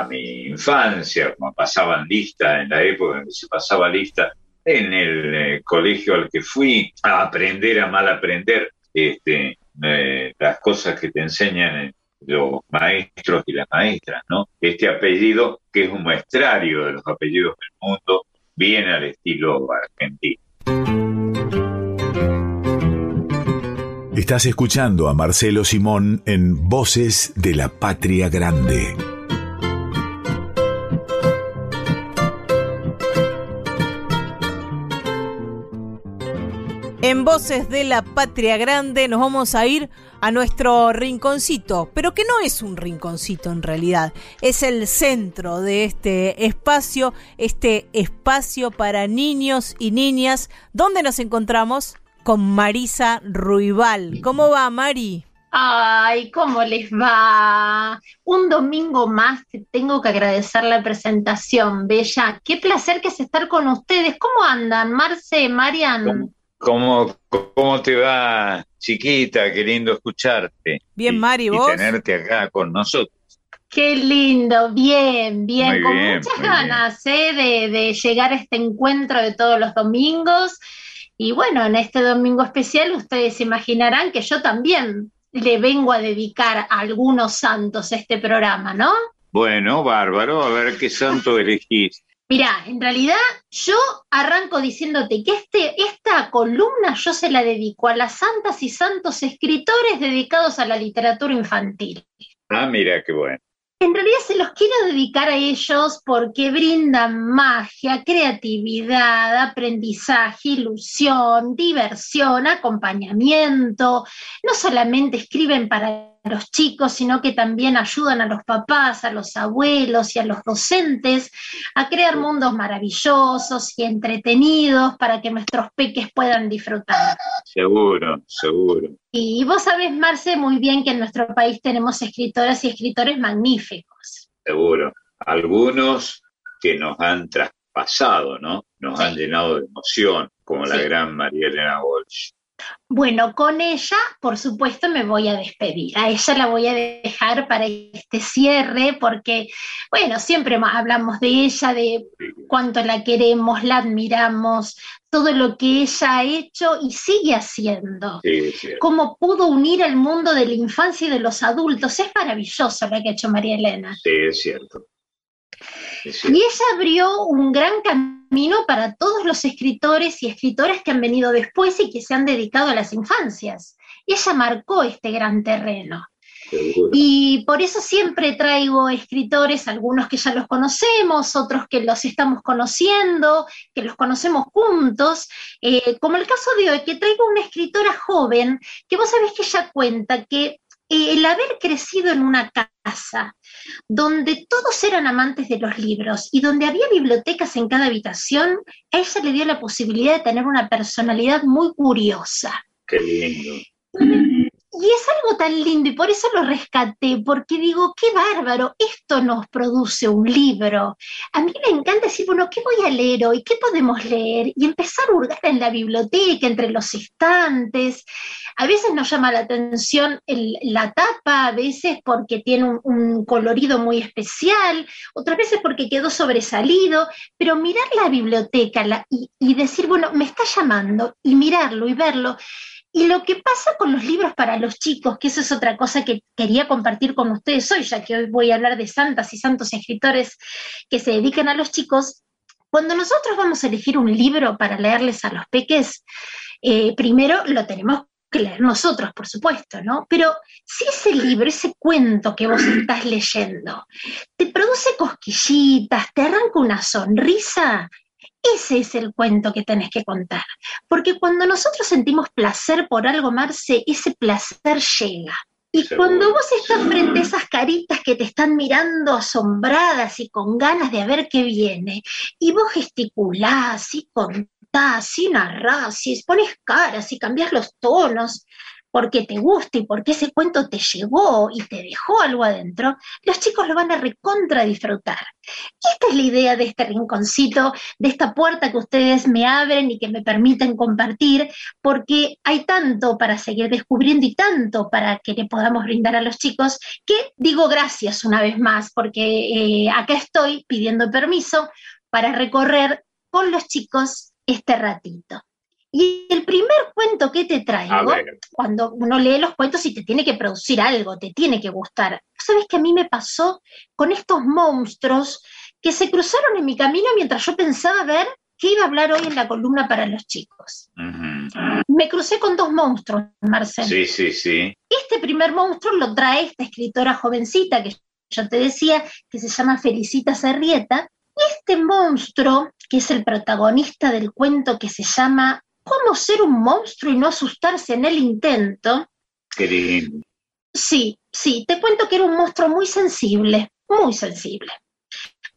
mi infancia, como pasaban lista en la época en que se pasaba lista en el eh, colegio al que fui a aprender a mal aprender este, eh, las cosas que te enseñan los maestros y las maestras, ¿no? Este apellido, que es un muestrario de los apellidos del mundo, bien al estilo argentino. Estás escuchando a Marcelo Simón en Voces de la Patria Grande. En Voces de la Patria Grande nos vamos a ir a nuestro rinconcito, pero que no es un rinconcito en realidad, es el centro de este espacio, este espacio para niños y niñas, donde nos encontramos con Marisa Ruibal. ¿Cómo va, Mari? Ay, ¿cómo les va? Un domingo más te tengo que agradecer la presentación, Bella. Qué placer que es estar con ustedes. ¿Cómo andan, Marce, Marian? ¿Cómo, ¿Cómo te va, chiquita? Qué lindo escucharte. Bien, Mari, ¿vos? Y tenerte acá con nosotros. Qué lindo, bien, bien, con muchas ganas ¿eh? de, de, llegar a este encuentro de todos los domingos. Y bueno, en este domingo especial ustedes imaginarán que yo también le vengo a dedicar a algunos santos este programa, ¿no? Bueno, bárbaro, a ver qué santo elegís. Mira, en realidad yo arranco diciéndote que este, esta columna yo se la dedico a las santas y santos escritores dedicados a la literatura infantil. Ah, mira, qué bueno. En realidad se los quiero dedicar a ellos porque brindan magia, creatividad, aprendizaje, ilusión, diversión, acompañamiento. No solamente escriben para los chicos, sino que también ayudan a los papás, a los abuelos y a los docentes a crear mundos maravillosos y entretenidos para que nuestros peques puedan disfrutar. Seguro, seguro. Y vos sabés, Marce, muy bien que en nuestro país tenemos escritoras y escritores magníficos. Seguro. Algunos que nos han traspasado, ¿no? Nos han llenado de emoción, como la gran María Elena Walsh. Bueno, con ella, por supuesto, me voy a despedir. A ella la voy a dejar para este cierre, porque, bueno, siempre hablamos de ella, de cuánto la queremos, la admiramos, todo lo que ella ha hecho y sigue haciendo. cómo pudo unir el mundo de la infancia y de los adultos. Es maravilloso lo que ha hecho María Elena. Sí, es cierto. Y ella abrió un gran camino para todos los escritores y escritoras que han venido después y que se han dedicado a las infancias. Ella marcó este gran terreno. Y por eso siempre traigo escritores, algunos que ya los conocemos, otros que los estamos conociendo, que los conocemos juntos, eh, como el caso de hoy, que traigo una escritora joven, que vos sabés que ella cuenta que el haber crecido en una casa donde todos eran amantes de los libros y donde había bibliotecas en cada habitación, a ella le dio la posibilidad de tener una personalidad muy curiosa. Qué lindo. Y es algo tan lindo y por eso lo rescaté, porque digo, qué bárbaro, esto nos produce un libro. A mí me encanta decir, bueno, ¿qué voy a leer hoy? ¿Qué podemos leer? Y empezar a hurgar en la biblioteca, entre los estantes. A veces nos llama la atención la tapa, a veces porque tiene un, colorido muy especial, otras veces porque quedó sobresalido, pero mirar la biblioteca y decir, bueno, me está llamando, y mirarlo y verlo y lo que pasa con los libros para los chicos, que eso es otra cosa que quería compartir con ustedes hoy, ya que hoy voy a hablar de santas y santos escritores que se dedican a los chicos, cuando nosotros vamos a elegir un libro para leerles a los peques, eh, primero lo tenemos que leer nosotros, por supuesto, ¿no? Pero si ese libro, ese cuento que vos estás leyendo, te produce cosquillitas, te arranca una sonrisa, ese es el cuento que tenés que contar. Porque cuando nosotros sentimos placer por algo, Marce, ese placer llega. Y cuando vos estás frente a esas caritas que te están mirando asombradas y con ganas de ver qué viene, y vos gesticulás y contás y narrás y pones caras y cambias los tonos, porque te gusta y porque ese cuento te llegó y te dejó algo adentro, los chicos lo van a recontra disfrutar. esta es la idea de este rinconcito, de esta puerta que ustedes me abren y que me permiten compartir, porque hay tanto para seguir descubriendo y tanto para que le podamos brindar a los chicos, que digo gracias una vez más, porque eh, acá estoy pidiendo permiso para recorrer con los chicos este ratito. Y el primer cuento que te traigo, cuando uno lee los cuentos y te tiene que producir algo, te tiene que gustar. ¿Sabes qué a mí me pasó con estos monstruos que se cruzaron en mi camino mientras yo pensaba ver qué iba a hablar hoy en la columna para los chicos? Me crucé con dos monstruos, Marcelo. Sí, sí, sí. Este primer monstruo lo trae esta escritora jovencita que yo te decía, que se llama Felicita Serrieta. Este monstruo, que es el protagonista del cuento que se llama cómo ser un monstruo y no asustarse en el intento. Qué Sí, sí, te cuento que era un monstruo muy sensible, muy sensible.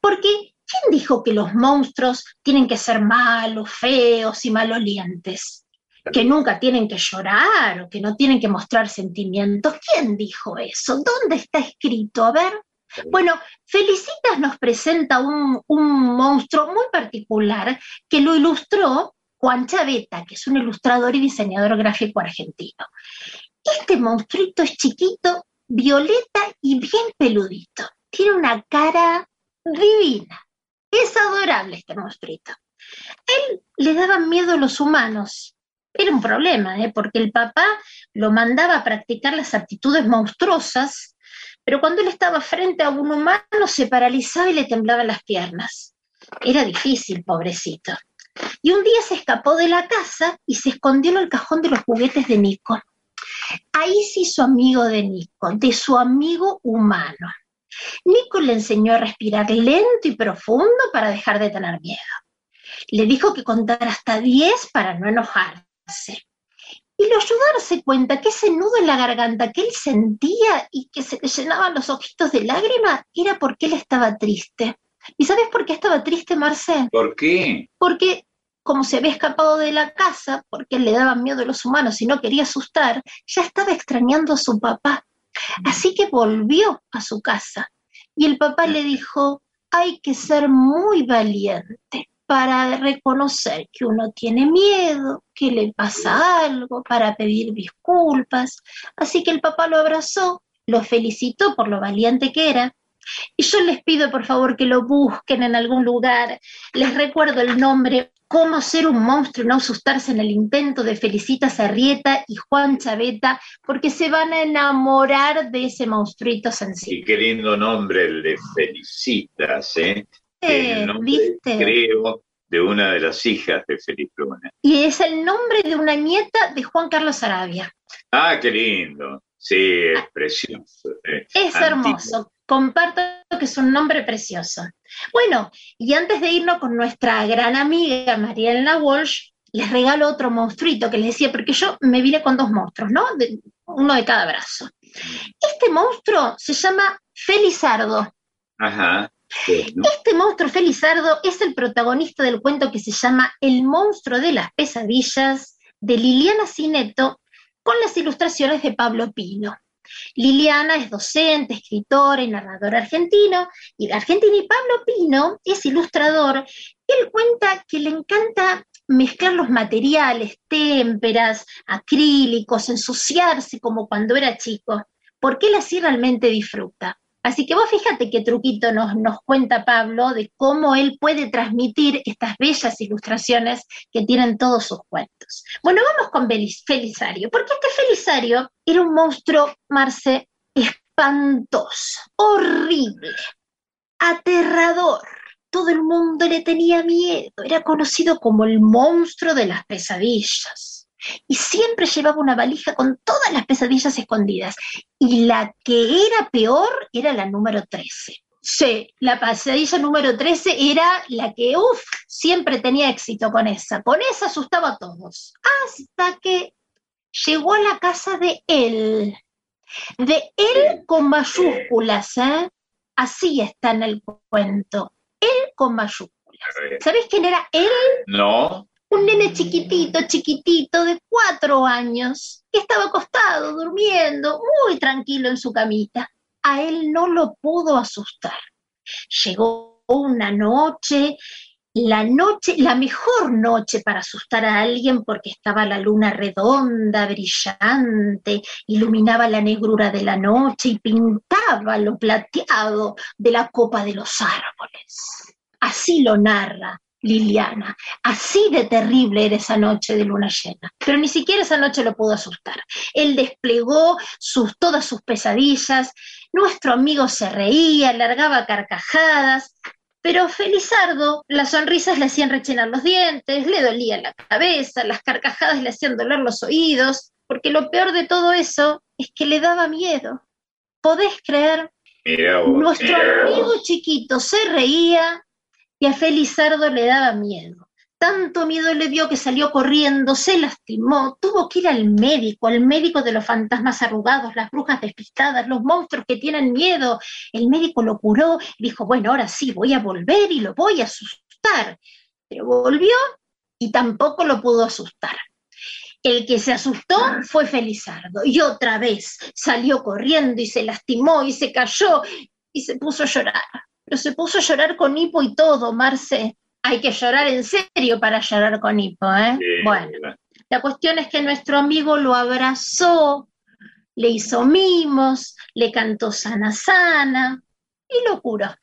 Porque, ¿quién dijo que los monstruos tienen que ser malos, feos y malolientes? Que nunca tienen que llorar o que no tienen que mostrar sentimientos. ¿Quién dijo eso? ¿Dónde está escrito? A ver. Bueno, Felicitas nos presenta un, un monstruo muy particular que lo ilustró Juan Chaveta, que es un ilustrador y diseñador gráfico argentino. Este monstruito es chiquito, violeta y bien peludito. Tiene una cara divina. Es adorable este monstruito. Él le daba miedo a los humanos. Era un problema, ¿eh? porque el papá lo mandaba a practicar las actitudes monstruosas, pero cuando él estaba frente a un humano se paralizaba y le temblaban las piernas. Era difícil, pobrecito. Y un día se escapó de la casa y se escondió en el cajón de los juguetes de Nico. Ahí se hizo amigo de Nico, de su amigo humano. Nico le enseñó a respirar lento y profundo para dejar de tener miedo. Le dijo que contara hasta 10 para no enojarse. Y lo ayudó a darse cuenta que ese nudo en la garganta que él sentía y que se le llenaban los ojitos de lágrimas era porque él estaba triste. ¿Y sabes por qué estaba triste, Marcel? ¿Por qué? Porque como se había escapado de la casa, porque le daban miedo a los humanos y no quería asustar, ya estaba extrañando a su papá. Así que volvió a su casa. Y el papá le dijo, hay que ser muy valiente para reconocer que uno tiene miedo, que le pasa algo, para pedir disculpas. Así que el papá lo abrazó, lo felicitó por lo valiente que era. Y yo les pido por favor que lo busquen en algún lugar. Les recuerdo el nombre Cómo ser un monstruo y no asustarse en el intento de Felicita Sarrieta y Juan Chaveta, porque se van a enamorar de ese monstruito sencillo. Y qué lindo nombre el de Felicitas, ¿eh? Eh, ¿viste? creo, de una de las hijas de Felipe Luna. Y es el nombre de una nieta de Juan Carlos Arabia. Ah, qué lindo. Sí, es precioso. Eh. Es hermoso. Comparto que es un nombre precioso. Bueno, y antes de irnos con nuestra gran amiga Marielena Walsh, les regalo otro monstruito que les decía, porque yo me vine con dos monstruos, ¿no? uno de cada brazo. Este monstruo se llama Felizardo. Ajá. Este monstruo Felizardo es el protagonista del cuento que se llama El monstruo de las pesadillas de Liliana Cineto con las ilustraciones de Pablo Pino. Liliana es docente, escritora y narradora argentino, y argentina y Pablo Pino es ilustrador. Él cuenta que le encanta mezclar los materiales, témperas, acrílicos, ensuciarse como cuando era chico, porque él así realmente disfruta. Así que vos fíjate qué truquito nos, nos cuenta Pablo de cómo él puede transmitir estas bellas ilustraciones que tienen todos sus cuentos. Bueno, vamos con Felisario, porque este Felisario era un monstruo, Marce, espantoso, horrible, aterrador. Todo el mundo le tenía miedo, era conocido como el monstruo de las pesadillas y siempre llevaba una valija con todas las pesadillas escondidas. Y la que era peor era la número 13. Sí, la pesadilla número 13 era la que, uff, siempre tenía éxito con esa. Con esa asustaba a todos. Hasta que llegó a la casa de él. De él con mayúsculas, ¿eh? Así está en el cuento. Él con mayúsculas. ¿Sabés quién era él? No un nene chiquitito, chiquitito, de cuatro años, que estaba acostado, durmiendo, muy tranquilo en su camita. A él no lo pudo asustar. Llegó una noche, la noche, la mejor noche para asustar a alguien porque estaba la luna redonda, brillante, iluminaba la negrura de la noche y pintaba lo plateado de la copa de los árboles. Así lo narra Liliana. Así de terrible era esa noche de luna llena. Pero ni siquiera esa noche lo pudo asustar. Él desplegó sus, todas sus pesadillas, nuestro amigo se reía, largaba carcajadas, pero Felizardo, las sonrisas le hacían rechinar los dientes, le dolía la cabeza, las carcajadas le hacían doler los oídos, porque lo peor de todo eso es que le daba miedo. ¿Podés creer? Nuestro amigo chiquito se reía, y a Felizardo le daba miedo. Tanto miedo le dio que salió corriendo, se lastimó, tuvo que ir al médico, al médico de los fantasmas arrugados, las brujas despistadas, los monstruos que tienen miedo. El médico lo curó dijo, bueno, ahora sí, voy a volver y lo voy a asustar. Pero volvió y tampoco lo pudo asustar. El que se asustó fue Felizardo y otra vez salió corriendo y se lastimó y se cayó y se puso a llorar pero se puso a llorar con hipo y todo, Marce. Hay que llorar en serio para llorar con hipo, ¿eh? bueno, la cuestión es que nuestro amigo lo abrazó, le hizo mimos, le cantó sana sana y lo curó.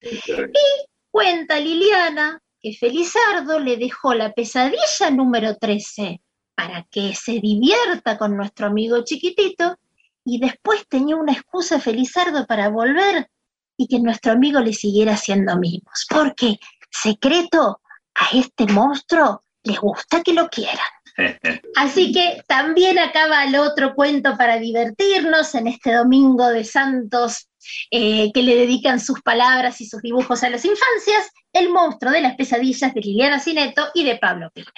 Y cuenta Liliana que Felizardo le dejó la pesadilla número 13 para que se divierta con nuestro amigo chiquitito y después tenía una excusa Felizardo para volver y que nuestro amigo le siguiera haciendo mimos, porque secreto, a este monstruo les gusta que lo quieran. *laughs* Así que también acaba el otro cuento para divertirnos en este domingo de santos eh, que le dedican sus palabras y sus dibujos a las infancias, El monstruo de las pesadillas de Liliana Cineto y de Pablo Pina.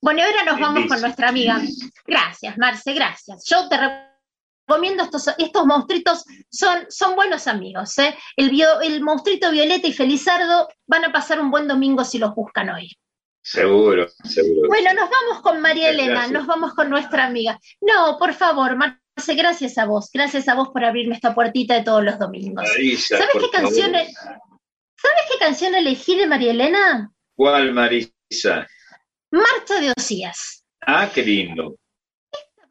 Bueno, ahora nos vamos con nuestra amiga. Gracias, Marce, gracias. Yo te recomiendo estos, estos monstruitos, son, son buenos amigos. ¿eh? El, el monstruito Violeta y Felizardo van a pasar un buen domingo si los buscan hoy. Seguro, seguro. Bueno, nos vamos con María Elena, nos vamos con nuestra amiga. No, por favor, Marce, gracias a vos, gracias a vos por abrirme esta puertita de todos los domingos. ¿Sabes qué canción ¿Sabes qué canción elegí de María Elena? ¿Cuál, Marisa? Marcha de Osías. Ah, qué lindo.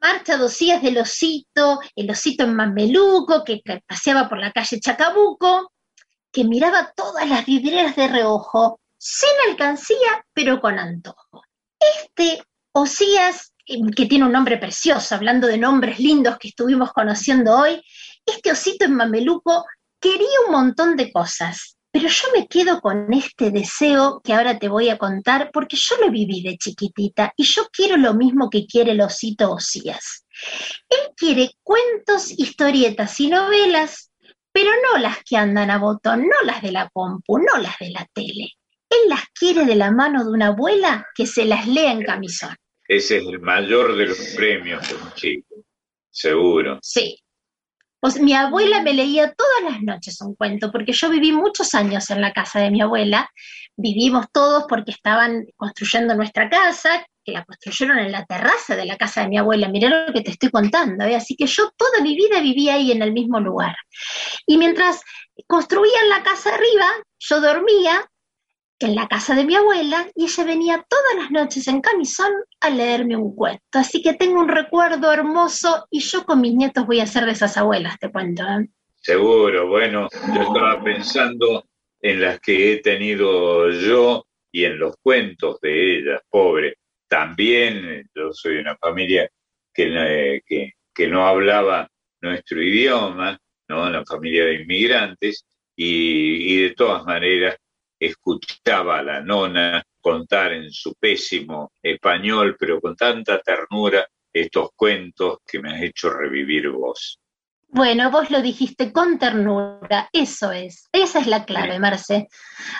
Marcha de Osías del osito, el osito en Mameluco, que paseaba por la calle Chacabuco, que miraba todas las vidrieras de reojo sin alcancía, pero con antojo. Este Osías, em, que tiene un nombre precioso, hablando de nombres lindos que estuvimos conociendo hoy, este osito en mameluco quería un montón de cosas, pero yo me quedo con este deseo que ahora te voy a contar porque yo lo viví de chiquitita y yo quiero lo mismo que quiere el osito Osías. Él quiere cuentos, historietas y novelas, pero no las que andan a botón, no las de la compu, no las de la tele. Él las quiere de la mano de una abuela que se las lea en camisón. Ese es el mayor de los premios de un chico, seguro. Sí. Mi abuela me leía todas las noches un cuento, porque yo viví muchos años en la casa de mi abuela. Vivimos todos porque estaban construyendo nuestra casa, que la construyeron en la terraza de la casa de mi abuela. Mirá lo que te estoy contando. ¿eh? Así que yo toda mi vida vivía ahí en el mismo lugar. Y mientras construían la casa arriba, yo dormía en la casa de mi abuela y ella venía todas las noches en camisón a leerme un cuento. Así que tengo un recuerdo hermoso y yo con mis nietos voy a ser de esas abuelas, te cuento. ¿eh? Seguro, bueno, yo estaba pensando en las que he tenido yo y en los cuentos de ellas, pobre. También yo soy una familia que, que, que no hablaba nuestro idioma, ¿no? Una familia de inmigrantes, y de todas maneras escuchaba a la nona contar en su pésimo español, pero con tanta ternura, estos cuentos que me has hecho revivir vos. Bueno, vos lo dijiste con ternura, eso es, esa es la clave, Marce.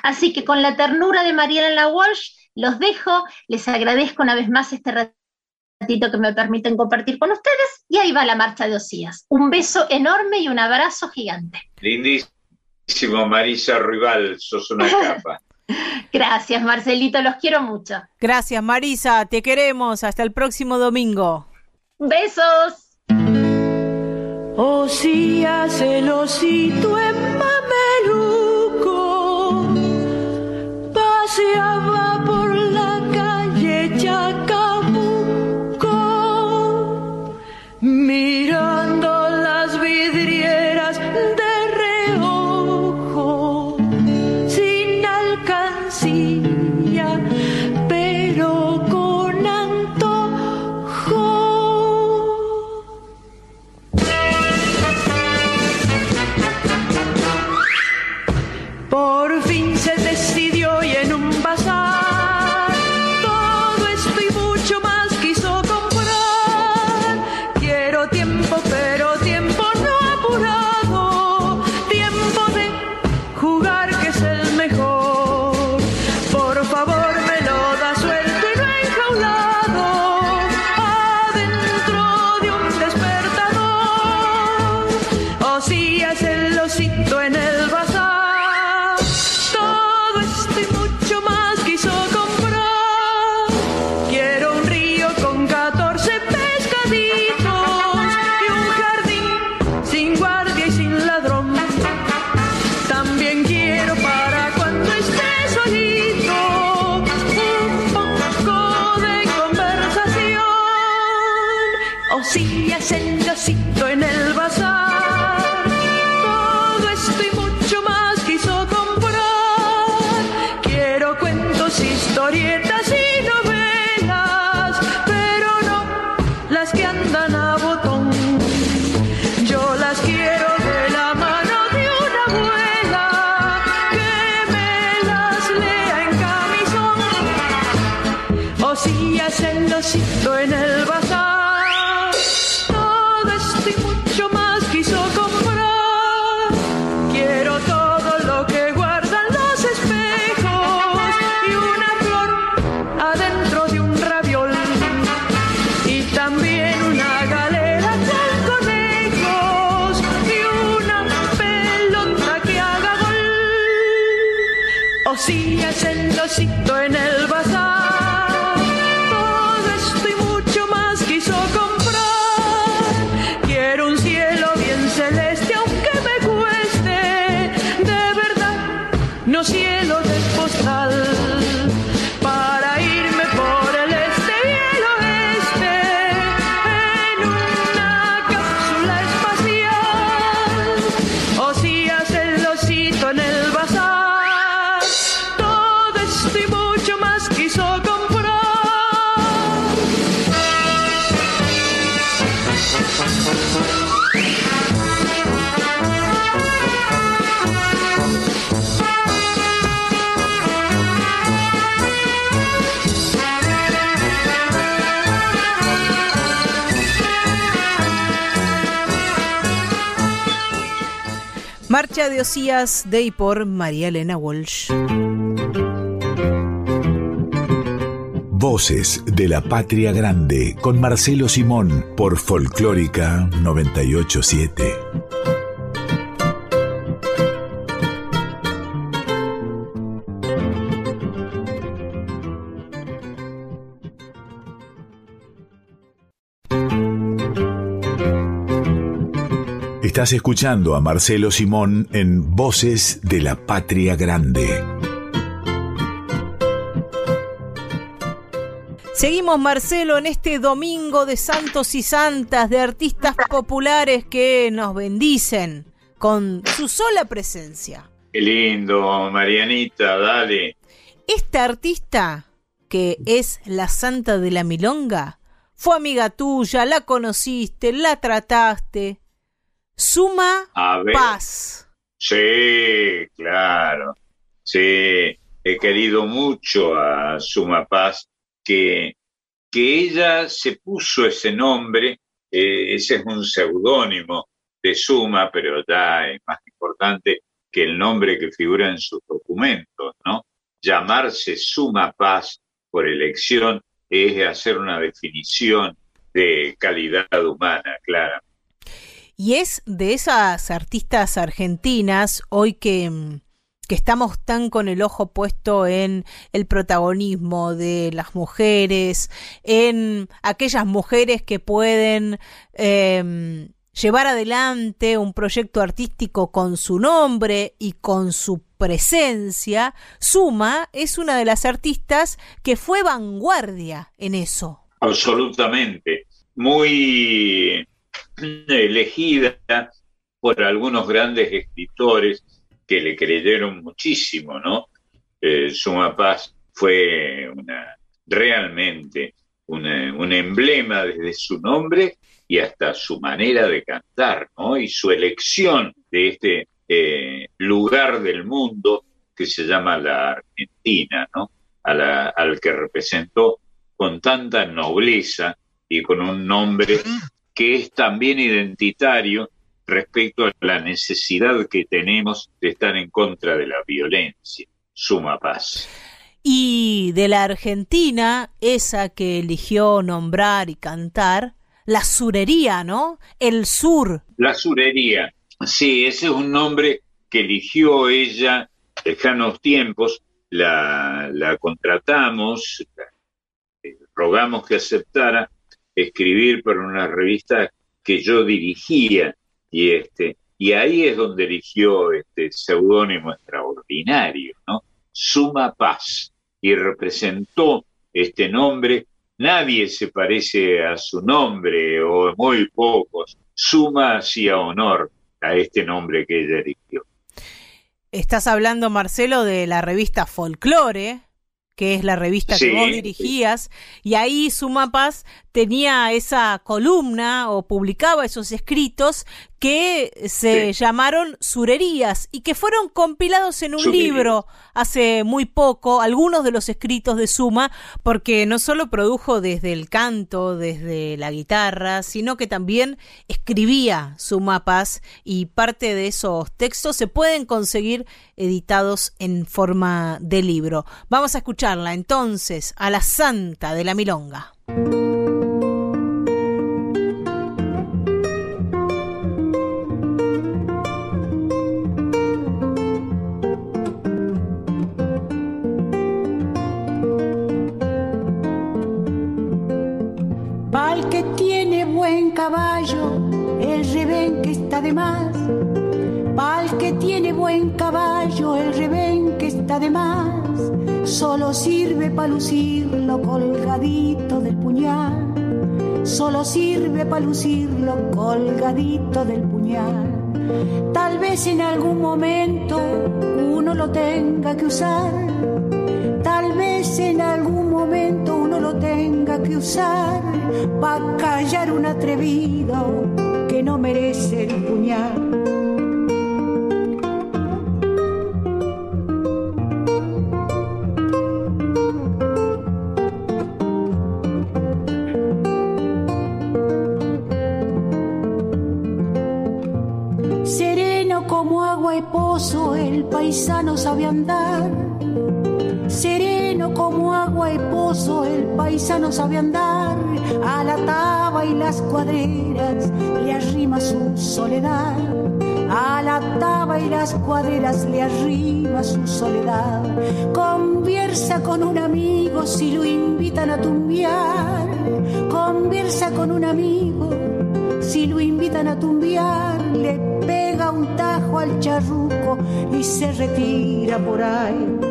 Así que con la ternura de Mariana Walsh, los dejo, les agradezco una vez más este ratito que me permiten compartir con ustedes, y ahí va la marcha de Osías. Un beso enorme y un abrazo gigante. Lindísimo. Marisa Rival, sos una capa. *laughs* Gracias, Marcelito, los quiero mucho. Gracias, Marisa, te queremos. Hasta el próximo domingo. Besos. Osías el osito en de y por María Elena Walsh. Voces de la Patria Grande con Marcelo Simón por Folclórica 987. Estás escuchando a Marcelo Simón en Voces de la Patria Grande. Seguimos, Marcelo, en este domingo de santos y santas, de artistas populares que nos bendicen con su sola presencia. Qué lindo, Marianita, dale. Esta artista, que es la santa de la milonga, fue amiga tuya, la conociste, la trataste. Suma A ver. paz. Sí, claro. Sí, he querido mucho a Suma Paz, que, que ella se puso ese nombre, eh, ese es un seudónimo de Suma, pero ya es más importante que el nombre que figura en sus documentos, ¿no? Llamarse Suma Paz por elección es hacer una definición de calidad humana, clara. Y es de esas artistas argentinas hoy que, mm, que estamos tan con el ojo puesto en el protagonismo de las mujeres, en aquellas mujeres que pueden eh, llevar adelante un proyecto artístico con su nombre y con su presencia, Suma es una de las artistas que fue vanguardia en eso. Absolutamente. Muy elegida por algunos grandes escritores que le creyeron muchísimo, ¿no? Eh, Suma Paz fue realmente un emblema desde su nombre y hasta su manera de cantar, ¿no? Y su elección de este eh, lugar del mundo que se llama la Argentina, ¿no? Al que representó con tanta nobleza y con un nombre que es también identitario respecto a la necesidad que tenemos de estar en contra de la violencia. Suma paz. Y de la Argentina, esa que eligió nombrar y cantar, la surería, ¿no? El sur. La surería. Sí, ese es un nombre que eligió ella lejanos tiempos. La, la contratamos, la- eh, rogamos que aceptara escribir para una revista que yo dirigía y este y ahí es donde eligió este seudónimo extraordinario, ¿no? Suma Paz y representó este nombre. Nadie se parece a su nombre o muy pocos. Suma hacía honor a este nombre que ella eligió. Estás hablando, Marcelo, de la revista Folklore, que es la revista que vos dirigías, y ahí Sumapaz tenía esa columna o publicaba esos escritos que se llamaron surerías y que fueron compilados en un libro hace muy poco, algunos de los escritos de Suma, porque no solo produjo desde el canto, desde la guitarra, sino que también escribía Sumapaz y parte de esos textos se pueden conseguir editados en forma de libro. Vamos a escucharla entonces a la Santa de la Milonga. caballo, el revén que está de más. Pa'l que tiene buen caballo, el revén que está de más. Solo sirve para lucirlo colgadito del puñal. Solo sirve para lucirlo colgadito del puñal. Tal vez en algún momento uno lo tenga que usar. Tal vez en algún momento uno lo tenga que usar para callar un atrevido que no merece el puñal. Paisano sabe andar como agua y pozo, el paisano sabe andar, a la taba y las cuadreras le arrima su soledad. A la taba y las cuadreras le arriba su soledad. Conversa con un amigo si lo invitan a tumbiar. Conversa con un amigo si lo invitan a tumbiar. Le pega un tajo al charruco y se retira por ahí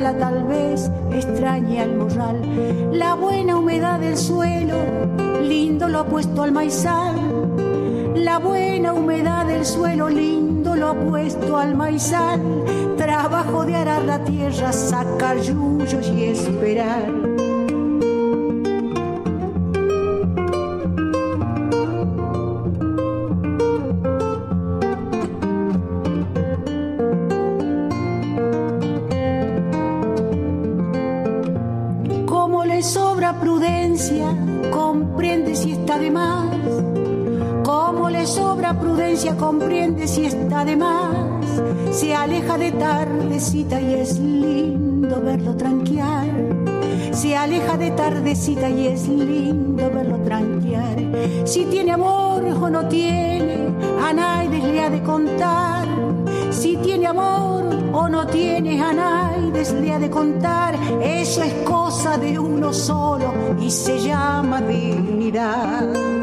tal vez extraña el morral. La buena humedad del suelo lindo lo ha puesto al maizal. La buena humedad del suelo lindo lo ha puesto al maizal. Trabajo de arar la tierra sacar yuyos y esperar y es lindo verlo tranquear. Se aleja de tardecita y es lindo verlo tranquear. Si tiene amor o no tiene, a nadie le ha de contar. Si tiene amor o no tiene, a nadie le ha de contar. Eso es cosa de uno solo y se llama dignidad.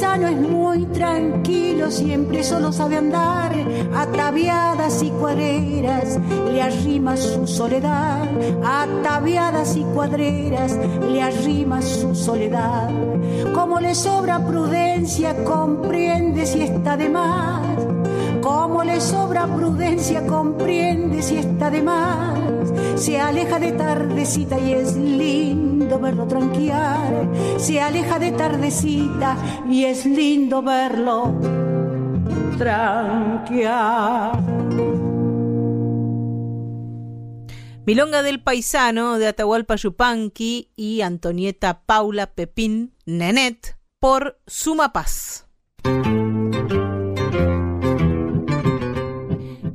Paisano es muy tranquilo, siempre solo sabe andar, ataviadas y cuadreras le arrima su soledad, ataviadas y cuadreras le arrima su soledad. Como le sobra prudencia, comprende si está de más. Como le sobra prudencia, comprende si está de más. Se aleja de tardecita y es lindo verlo tranquear, se aleja de tardecita y es lindo verlo tranquear. Milonga del Paisano de Atahualpa Yupanqui y Antonieta Paula Pepín Nenet por Suma Paz.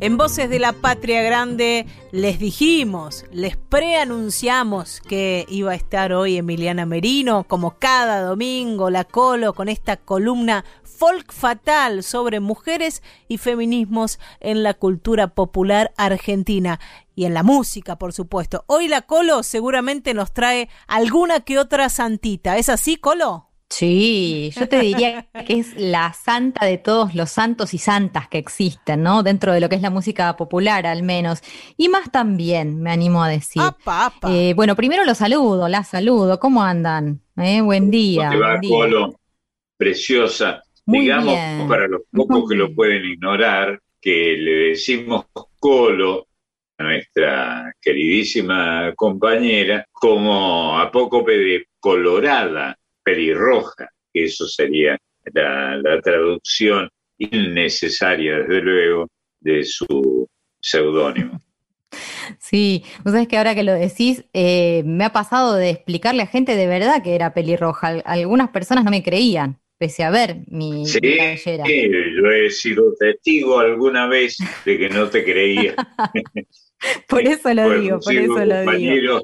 En Voces de la Patria Grande les dijimos, les preanunciamos que iba a estar hoy Emiliana Merino, como cada domingo, la Colo, con esta columna folk fatal sobre mujeres y feminismos en la cultura popular argentina y en la música, por supuesto. Hoy la Colo seguramente nos trae alguna que otra santita. ¿Es así, Colo? Sí, yo te diría que es la santa de todos los santos y santas que existen, ¿no? Dentro de lo que es la música popular, al menos. Y más también, me animo a decir. Eh, bueno, primero los saludo, la saludo. ¿Cómo andan? Eh, buen día. ¿Cómo te va, Colo? Preciosa. Digamos, para los pocos que lo pueden ignorar, que le decimos Colo a nuestra queridísima compañera como apócope de colorada pelirroja, que eso sería la, traducción innecesaria, desde luego, de su seudónimo. Sí, vos sabés que ahora que lo decís, eh, me ha pasado de explicarle a gente de verdad que era pelirroja. Algunas personas no me creían, pese a ver mi, sí, Sí, yo he sido testigo alguna vez de que no te creía. *laughs* por eso lo digo, por eso lo digo.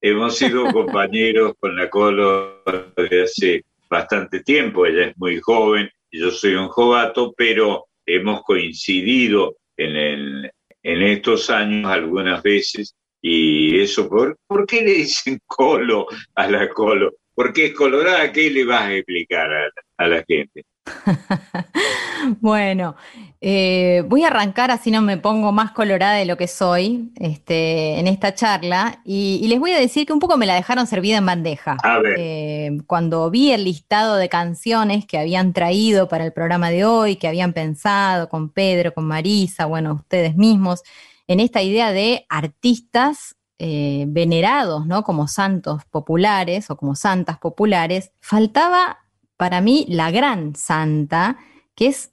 Hemos sido *laughs* compañeros con la Colo desde hace bastante tiempo, ella es muy joven, yo soy un jovato, pero hemos coincidido en, en estos años algunas veces y eso, ¿por, ¿por qué le dicen Colo a la Colo? Porque es colorada, ¿qué le vas a explicar a la gente? *laughs* bueno, eh, voy a arrancar así no me pongo más colorada de lo que soy este, en esta charla y, les voy a decir que un poco me la dejaron servida en bandeja. Eh, cuando vi el listado de canciones que habían traído para el programa de hoy, que habían pensado con Pedro, con Marisa, bueno, ustedes mismos, en esta idea de artistas eh, venerados, ¿no? Como santos populares o como santas populares, faltaba para mí la gran santa, que es,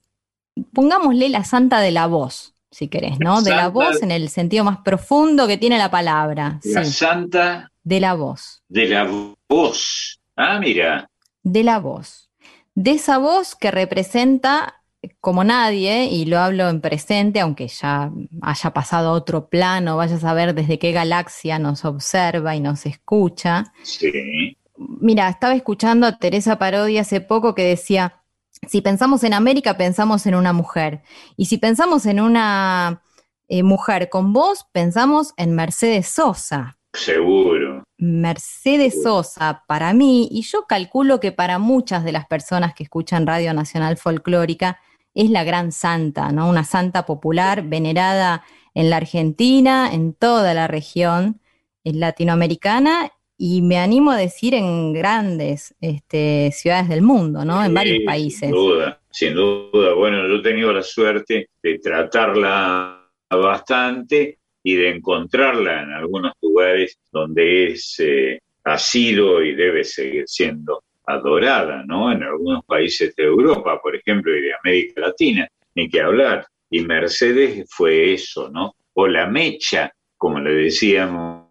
pongámosle la santa de la voz, si querés, ¿no? de la voz en el sentido más profundo que tiene la palabra. La santa de la voz. De la voz. Ah, mira. De la voz. De esa voz que representa como nadie, y lo hablo en presente, aunque ya haya pasado a otro plano, vaya a saber desde qué galaxia nos observa y nos escucha. Sí mira, estaba escuchando a Teresa Parodi hace poco que decía, si pensamos en América, pensamos en una mujer. Y si pensamos en una eh, mujer con voz, pensamos en Mercedes Sosa. Seguro. Mercedes Sosa, para mí, y yo calculo que para muchas de las personas que escuchan Radio Nacional Folclórica, es la gran santa, ¿no? Una santa popular venerada en la Argentina, en toda la región latinoamericana y me animo a decir en grandes este, ciudades del mundo, ¿no? en varios países. Sin duda, sin duda. Bueno, yo he tenido la suerte de tratarla bastante y de encontrarla en algunos lugares donde es, eh, ha sido y debe seguir siendo adorada, ¿no? En algunos países de Europa, por ejemplo, y de América Latina, ni que hablar. Y Mercedes fue eso, ¿no? O la mecha, como le decíamos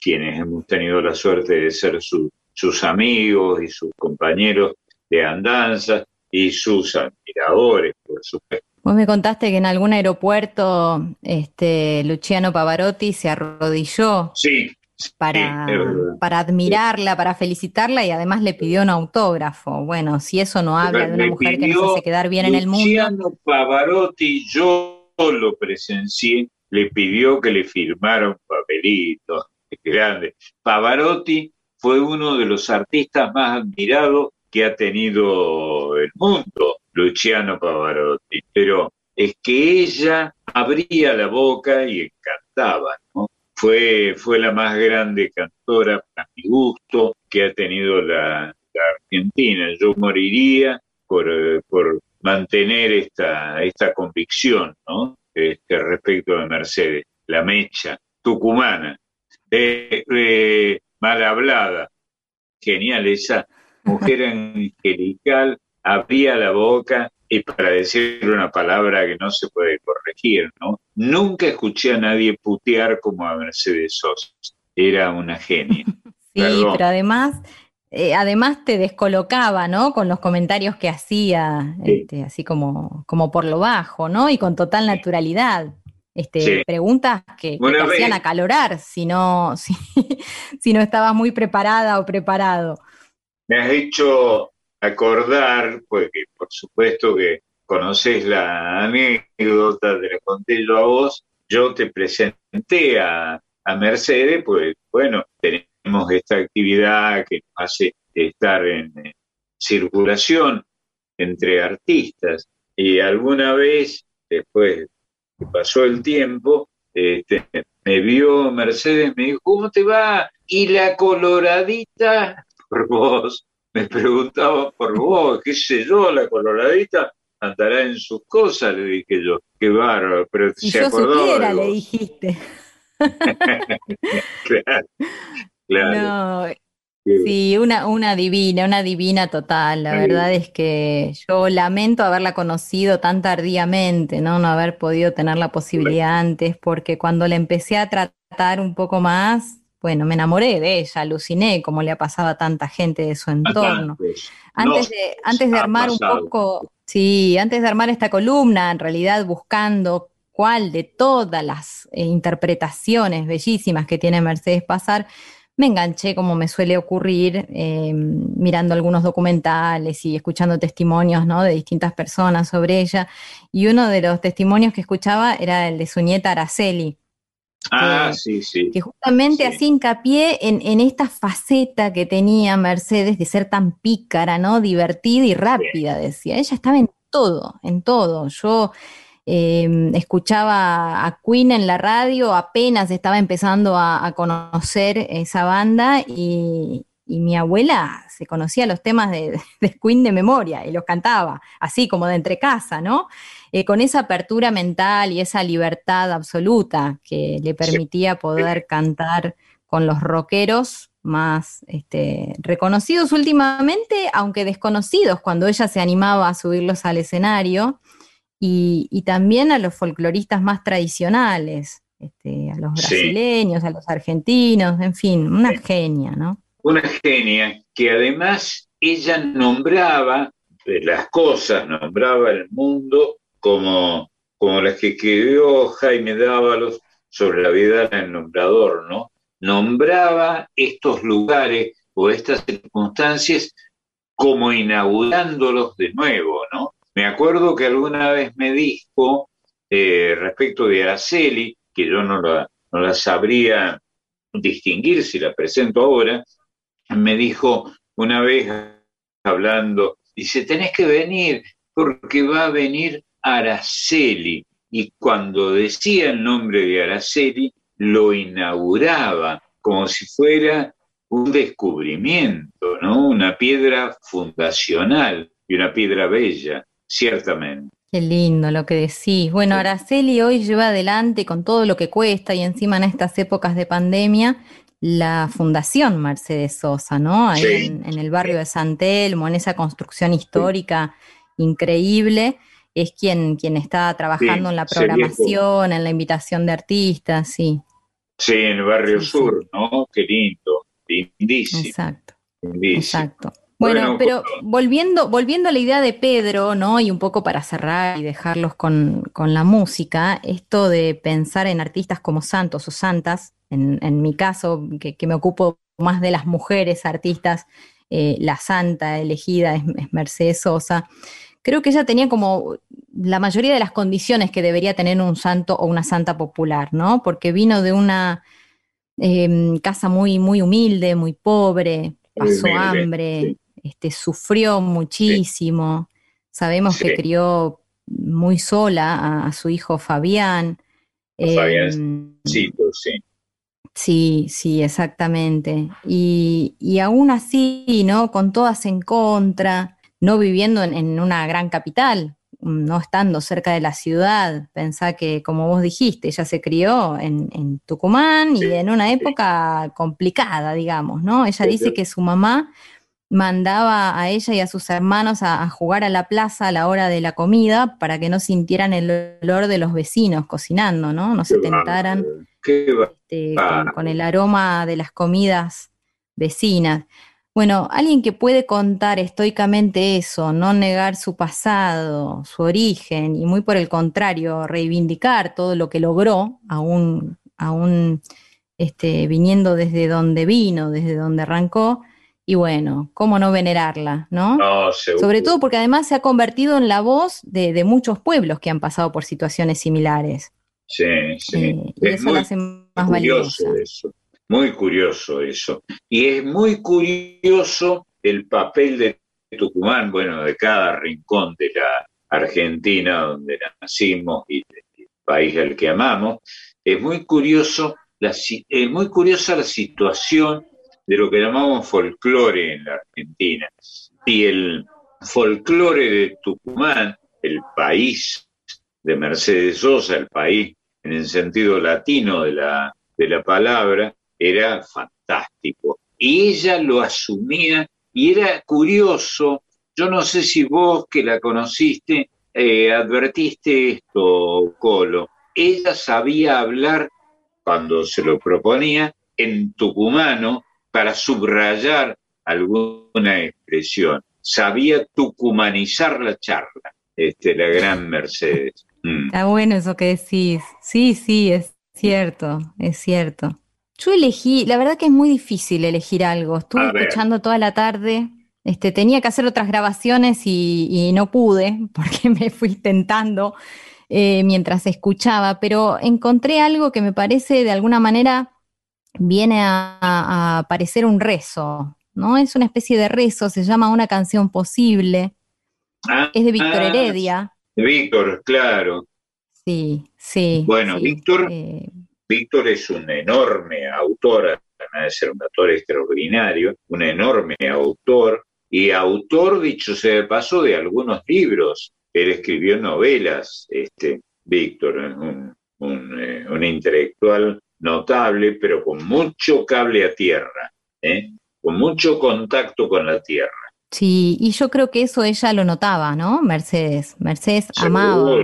quienes hemos tenido la suerte de ser sus amigos y sus compañeros de andanza y sus admiradores, por supuesto. Vos me contaste que en algún aeropuerto este, Luciano Pavarotti se arrodilló sí, para, para admirarla, para felicitarla y además le pidió un autógrafo. Bueno, si eso no habla de una mujer que nos hace quedar bien en el mundo. Luciano Pavarotti, yo lo presencié, le pidió que le firmara un papelito grande. Pavarotti fue uno de los artistas más admirados que ha tenido el mundo, Luciano Pavarotti, pero es que ella abría la boca y encantaba, Fue, fue la más grande cantora, a mi gusto, que ha tenido la, Argentina. Yo moriría por, por mantener esta, esta convicción, ¿no? Este, respecto de Mercedes, la mecha tucumana, eh, mal hablada. Genial, esa mujer *laughs* angelical abría la boca y para decir una palabra que no se puede corregir, ¿no? Nunca escuché a nadie putear como a Mercedes Sosa. Era una genia. *laughs* Sí, pero además eh, además te descolocaba, ¿no? Con los comentarios que hacía, este, así como, como por lo bajo, ¿no? Y con total naturalidad. Este, Preguntas que, te hacían acalorar si no, *laughs* si, si no estabas muy preparada o preparado. Me has hecho acordar, pues por supuesto que conoces la anécdota, te la conté yo a vos, yo te presenté a, a Mercedes, pues bueno, tenemos esta actividad que nos hace estar en, circulación entre artistas. Y alguna vez, después que pasó el tiempo, este, me vio Mercedes, me dijo, ¿cómo te va? Y la coloradita, por vos, me preguntaba por vos, qué sé yo, la coloradita andará en sus cosas, le dije yo, qué bárbaro, pero si se yo supiera, le dijiste. *laughs* claro, no, sí, una, una divina, una divina total. La verdad es que yo lamento haberla conocido tan tardíamente, ¿no? No haber podido tener la posibilidad antes, porque cuando la empecé a tratar un poco más, bueno, me enamoré de ella, aluciné como le ha pasado a tanta gente de su entorno. Antes de, antes de armar un poco, sí, antes de armar esta columna, en realidad buscando cuál de todas las eh, interpretaciones bellísimas que tiene Mercedes Pasar, me enganché, como me suele ocurrir, eh, mirando algunos documentales y escuchando testimonios ¿no? de distintas personas sobre ella. Y uno de los testimonios que escuchaba era el de su nieta Araceli. Ah, sí, sí. Que justamente hacía hincapié en, en, esta faceta que tenía Mercedes de ser tan pícara, ¿no? Divertida y rápida, decía. Ella estaba en todo, en todo. Yo Em, escuchaba a Queen en la radio, apenas estaba empezando a, conocer esa banda y, mi abuela se conocía los temas *laughs* de, Queen de memoria y los cantaba, así como de entre casa, ¿no? Eh, con esa apertura mental y esa libertad absoluta que le permitía poder cantar con los rockeros más este, reconocidos últimamente, aunque desconocidos, cuando ella se animaba a subirlos al escenario y, también a los folcloristas más tradicionales, este, a los brasileños, a los argentinos, en fin, una genia, ¿no? Una genia que además ella nombraba las cosas, nombraba el mundo como, como las que escribió Jaime Dávalos sobre la vida del nombrador, ¿no? Nombraba estos lugares o estas circunstancias como inaugurándolos de nuevo, ¿no? Me acuerdo que alguna vez me dijo eh, respecto de Araceli, que yo no la, no la sabría distinguir si la presento ahora, me dijo una vez hablando, dice, tenés que venir porque va a venir Araceli. Y cuando decía el nombre de Araceli, lo inauguraba como si fuera un descubrimiento, ¿no? Una piedra fundacional y una piedra bella ciertamente. Qué lindo lo que decís. Bueno, Araceli hoy lleva adelante con todo lo que cuesta y encima en estas épocas de pandemia la Fundación Mercedes Sosa, ¿no? Ahí en, el barrio de San Telmo, en esa construcción histórica increíble, es quien, quien está trabajando en la programación, en la invitación de artistas, sí. Sí, en el barrio sur, ¿no? Qué lindo, lindísimo. Exacto. Exacto. Bueno, pero volviendo, volviendo a la idea de Pedro, ¿no? Y un poco para cerrar y dejarlos con, la música, esto de pensar en artistas como santos o santas, en, mi caso, que, me ocupo más de las mujeres artistas, eh, la santa elegida es, Mercedes Sosa, creo que ella tenía como la mayoría de las condiciones que debería tener un santo o una santa popular, ¿no? Porque vino de una em, casa muy, muy humilde, muy pobre, pasó hambre, este, sufrió muchísimo. Sabemos que crió muy sola a, su hijo Fabián. Fabián, em, sí, Sí, sí, exactamente. Y, y, aún así, ¿no? Con todas en contra, no viviendo en, una gran capital, no estando cerca de la ciudad, pensá que, como vos dijiste, ella se crió en, Tucumán y en una época complicada, digamos, ¿no? Ella dice que su mamá mandaba a ella y a sus hermanos a, jugar a la plaza a la hora de la comida para que no sintieran el olor de los vecinos cocinando, ¿no? No se tentaran este, con, el aroma de las comidas vecinas. Bueno, alguien que puede contar estoicamente eso, no negar su pasado, su origen, y muy por el contrario, reivindicar todo lo que logró, aún, aún este, viniendo desde donde vino, desde donde arrancó, y bueno, ¿cómo no venerarla, no? Sobre todo porque además se ha convertido en la voz de, muchos pueblos que han pasado por situaciones similares. Sí, sí. Eh, y eso hace más valioso eso. Muy curioso eso. Y es muy curioso el papel de Tucumán, bueno, de cada rincón de la Argentina donde nacimos y del país al que amamos. Es muy curioso, la, es muy curiosa la situación de lo que llamamos folclore en la Argentina. Y el folclore de Tucumán, el país de Mercedes Sosa, el país en el sentido latino de la, de la palabra, era fantástico. Y ella lo asumía y era curioso. Yo no sé si vos que la conociste eh, advertiste esto, Colo. Ella sabía hablar cuando se lo proponía en tucumano para subrayar alguna expresión. Sabía tucumanizar la charla, este, la gran Mercedes. Mm. Está bueno eso que decís. Sí, sí, es cierto, es cierto. Yo elegí, la verdad que es muy difícil elegir algo. Estuve escuchando toda la tarde. Este, tenía que hacer otras grabaciones y, no pude *laughs* porque me fui tentando eh, mientras escuchaba, pero encontré algo que me parece de alguna manera viene a, parecer un rezo, ¿no? Es una especie de rezo, se llama Una canción posible. Ah, es de Víctor Heredia. De Víctor, claro. Sí, sí. Bueno, Víctor eh, Víctor es un enorme autor, además de ser un autor extraordinario, un enorme autor y autor, dicho sea de paso, de algunos libros. Él escribió novelas, este, Víctor, un, eh, un, intelectual notable, pero con mucho cable a tierra, ¿eh? con mucho contacto con la tierra. Sí, y yo creo que eso ella lo notaba, ¿no? Mercedes. Mercedes amaba,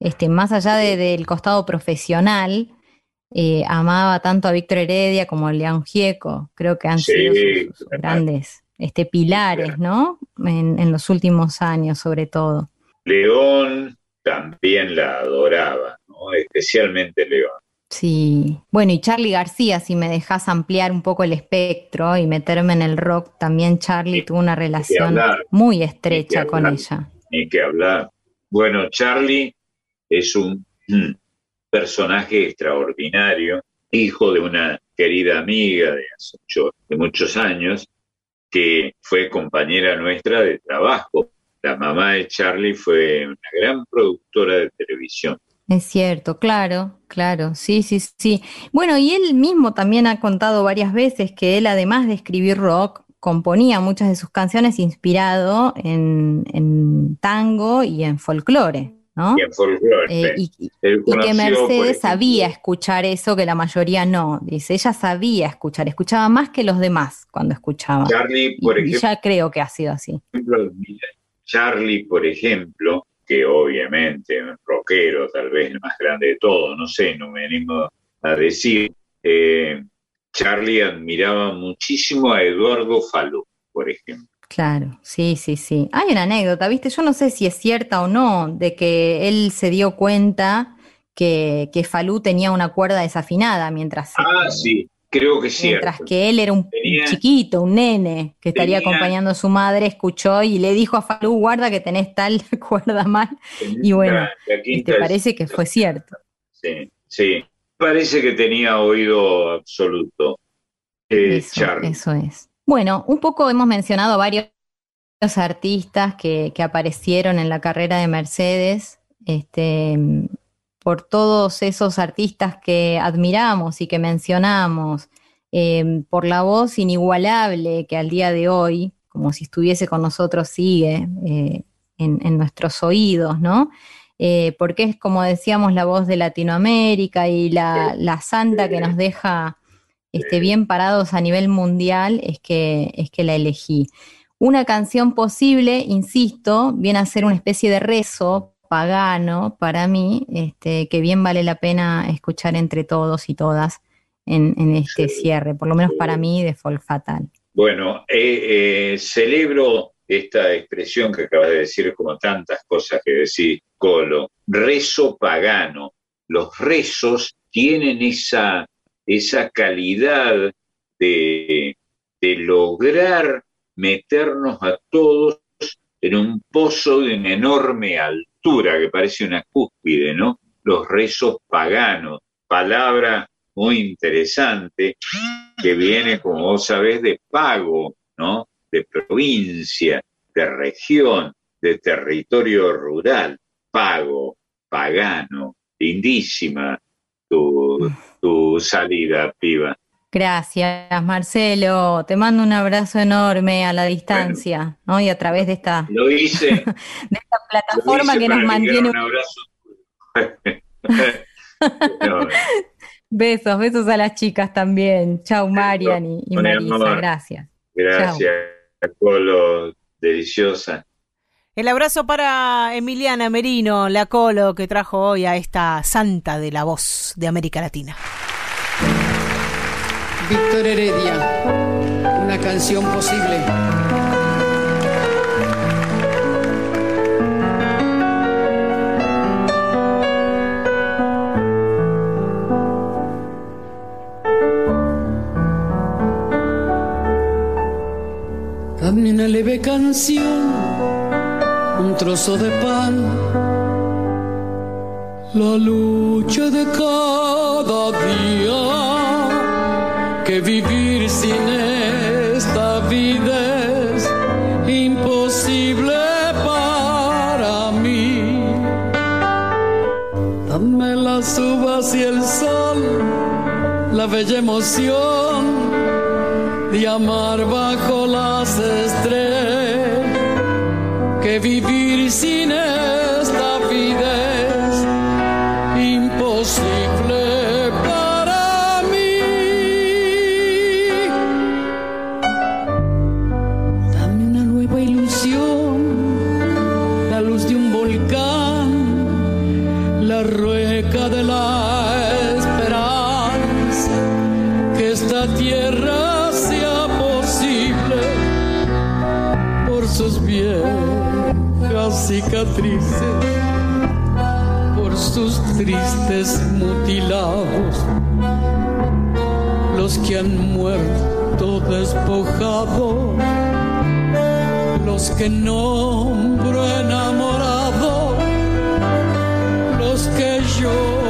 este, más allá del costado profesional, eh, amaba tanto a Víctor Heredia como a León Gieco. Creo que han sido sus, grandes este, pilares, ¿no? En, los últimos años, sobre todo. León también la adoraba, ¿no? Especialmente León. Sí, bueno, y Charlie García, si me dejas ampliar un poco el espectro y meterme en el rock, también Charlie tuvo una relación muy estrecha con ella. Ni que hablar. Bueno, Charlie es un *clears throat* personaje extraordinario, hijo de una querida amiga de hace de muchos años, que fue compañera nuestra de trabajo. La mamá de Charlie fue una gran productora de televisión. Es cierto, claro, claro, sí, sí, sí. Bueno, y él mismo también ha contado varias veces que él, además de escribir rock, componía muchas de sus canciones inspirado en, en tango y en folclore. ¿no? Eh, y, que Mercedes sabía escuchar eso que la mayoría no. Dice, ella sabía escuchar, escuchaba más que los demás cuando escuchaba. Charlie, por ejemplo, y ya creo que ha sido así. Charlie, por ejemplo, que obviamente rockero, tal vez el más grande de todos, no sé, no me animo a decir. Eh, Charlie admiraba muchísimo a Eduardo Falú, por ejemplo. Claro, sí, sí, sí. Hay una anécdota, viste, yo no sé si es cierta o no, de que él se dio cuenta que, que Falú tenía una cuerda desafinada mientras... Ah, sí, creo que sí. Mientras que él era un chiquito, un nene, que estaría acompañando a su madre, escuchó y le dijo a Falú, guarda que tenés tal *laughs* cuerda mal. y bueno, te este, parece que fue cierto. Sí, sí. Parece que tenía oído absoluto. Eh, eso es. Bueno, un poco hemos mencionado varios artistas que, aparecieron en la carrera de Mercedes, este, por todos esos artistas que admiramos y que mencionamos, em, por la voz inigualable que al día de hoy, como si estuviese con nosotros, sigue eh, en, nuestros oídos, ¿no? Eh, porque es, como decíamos, la voz de Latinoamérica y la, la santa que nos deja esté bien parados a nivel mundial es que, es que la elegí. Una canción posible, insisto, viene a ser una especie de rezo pagano para mí, este, que bien vale la pena escuchar entre todos y todas en, este cierre, por lo menos para mí de Folk Fatal. Bueno, eh, eh, celebro esta expresión que acabas de decir, como tantas cosas que decís, Colo, rezo pagano. Los rezos tienen esa, esa calidad de, de lograr meternos a todos en un pozo de una enorme altura que parece una cúspide, ¿no? Los rezos paganos, palabra muy interesante que viene, como vos sabés, de pago, ¿no? De provincia, de región, de territorio rural, pago, pagano, lindísima tu, tu salida, piba. Gracias, Marcelo. Te mando un abrazo enorme a la distancia, ¿no? Y a través de esta, lo hice, *laughs* de esta plataforma que nos mantiene. Un abrazo. *laughs* besos, besos a las chicas también. Chau, Marian y, Marisa. Gracias. Gracias, Colo, deliciosa. El abrazo para Emiliana Merino, la Colo, que trajo hoy a esta santa de la voz de América Latina. Víctor Heredia, una canción posible. Dame una leve canción, un trozo de pan, la lucha de cada día que vivir sin esta vida es imposible para mí. Dame las uvas y el sol, la bella emoción de amar bajo las estrellas, que vivir sin esta por sus tristes mutilados, los que han muerto despojados, los que nombro enamorado, los que lloro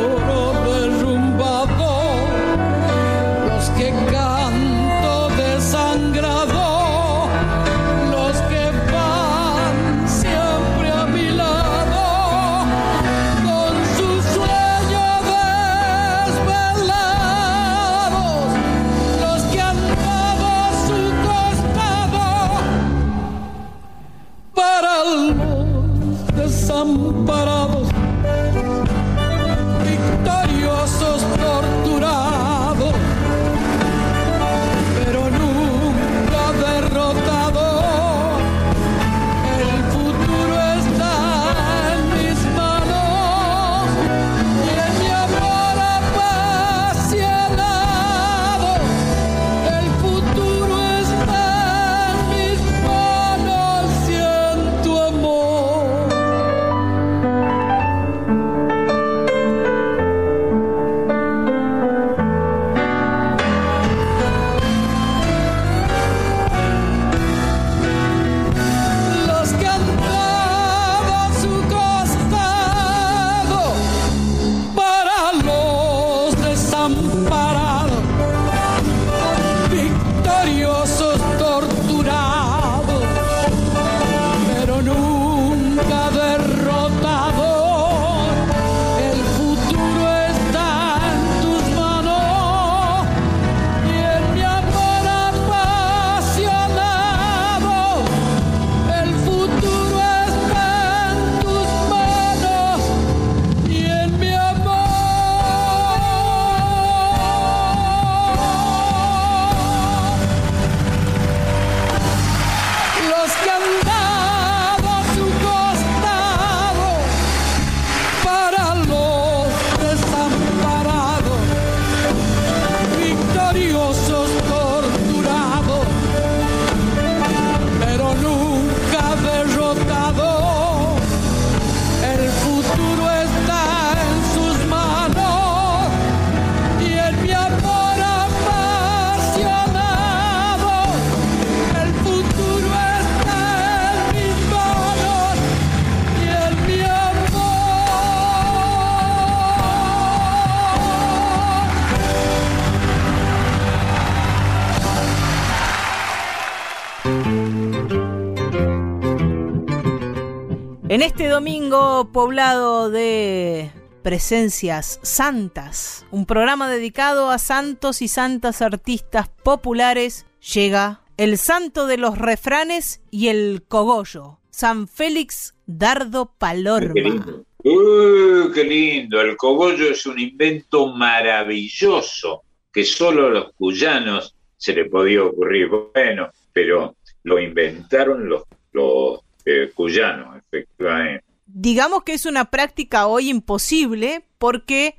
En este domingo poblado de presencias santas, un programa dedicado a santos y santas artistas populares, llega el santo de los refranes y el cogollo, San Félix Dardo Palorma. Qué lindo. Uh, qué lindo. El cogollo es un invento maravilloso que solo a los cuyanos se le podía ocurrir. Bueno, pero lo inventaron los, los eh, cuyanos, efectivamente. Digamos que es una práctica hoy imposible porque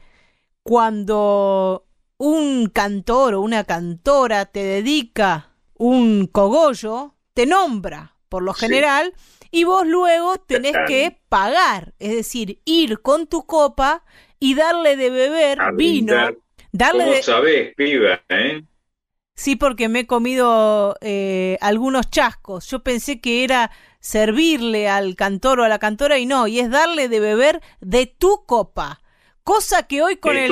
cuando un cantor o una cantora te dedica un cogollo, te nombra por lo general y vos luego tenés que pagar, es decir, ir con tu copa y darle de beber vino. Darle ¿Cómo sabés, piba, eh? Sí, porque me he comido eh, algunos chascos. Yo pensé que era servirle al cantor o a la cantora y no, y es darle de beber de tu copa. Cosa que hoy con, el,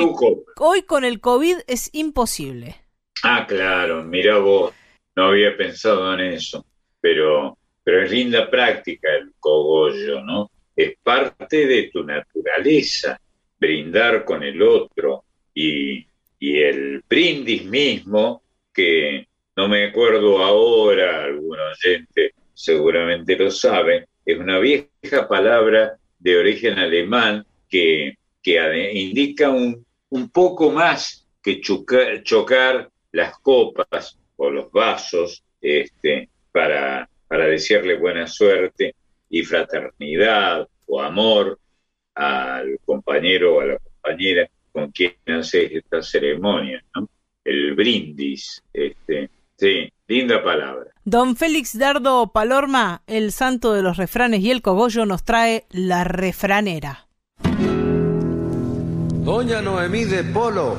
hoy con el COVID es imposible. Ah, claro, mira vos, no había pensado en eso, pero, pero es linda práctica el cogollo, ¿no? Es parte de tu naturaleza, brindar con el otro y, y el brindis mismo, que no me acuerdo ahora, algún oyente seguramente lo saben, es una vieja palabra de origen alemán que, que indica un, un, poco más que chocar, las copas o los vasos este, para, para desearle buena suerte y fraternidad o amor al compañero o a la compañera con quien hace esta ceremonia, ¿no? El brindis, este, sí, linda palabra. Don Félix Dardo Palorma, el santo de los refranes y el cogollo, nos trae la refranera. Doña Noemí de Polo,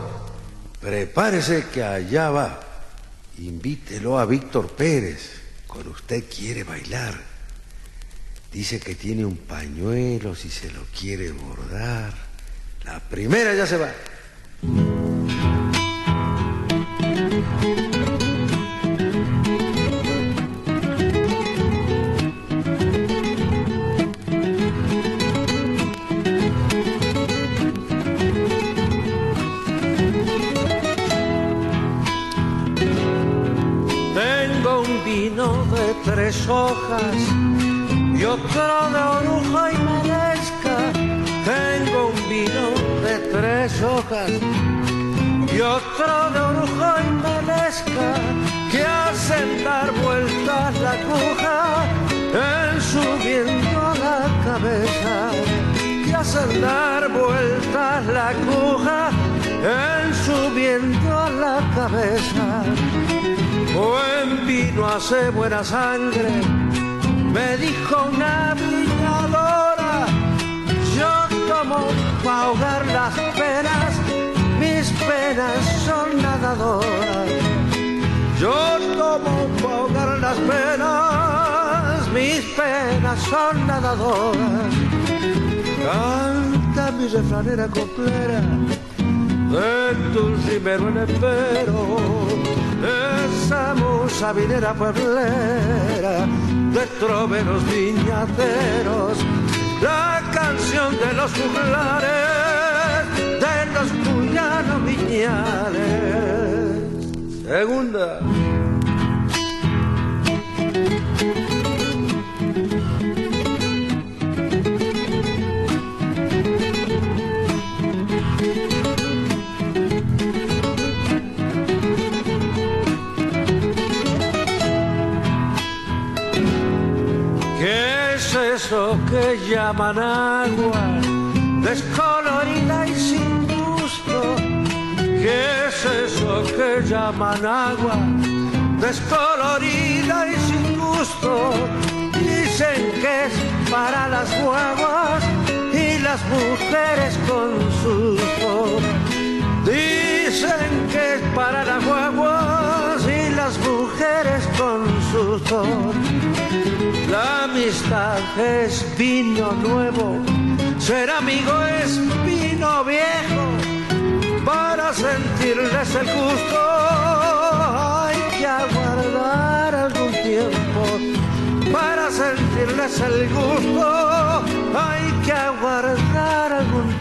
prepárese que allá va. Invítelo a Víctor Pérez, con usted quiere bailar. Dice que tiene un pañuelo si se lo quiere bordar. La primera ya se va. Tres hojas y otro de oruja y melesca. Tengo un vino de tres hojas y otro de oruja y melesca que hacen dar vueltas la aguja en subiendo a la cabeza. Que hacen dar vueltas la aguja en subiendo a la cabeza Buen vino hace buena sangre, me dijo una viñadora. Yo tomo para ahogar las penas, mis penas son nadadoras. Yo tomo para ahogar las penas, mis penas son nadadoras. Canta mi refranera coplera, de tu rimero en espero esa musa vinera pueblera de troveros viñateros, la canción de los juglares, de los cuyanos viñales. Segunda. Que llaman agua, descolorida y sin gusto. ¿Qué es eso que llaman agua, descolorida y sin gusto? Dicen que es para las guaguas y las mujeres con susto. Dicen que es para las guaguas las mujeres con susto la amistad es vino nuevo, ser amigo es vino viejo. Para sentirles el gusto hay que aguardar algún tiempo. Para sentirles el gusto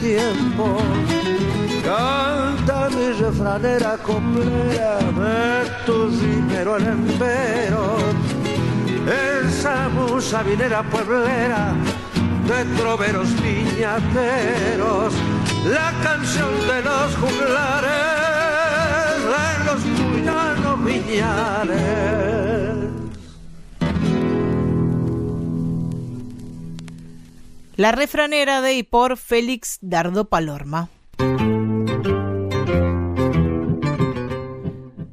tiempo. Canta mi refranera coplera de tu dinero el empero. Esa musa vinera pueblera de troveros viñateros. La canción de los juglares, de los cuyanos viñales. La refranera de y por Félix Dardo Palorma.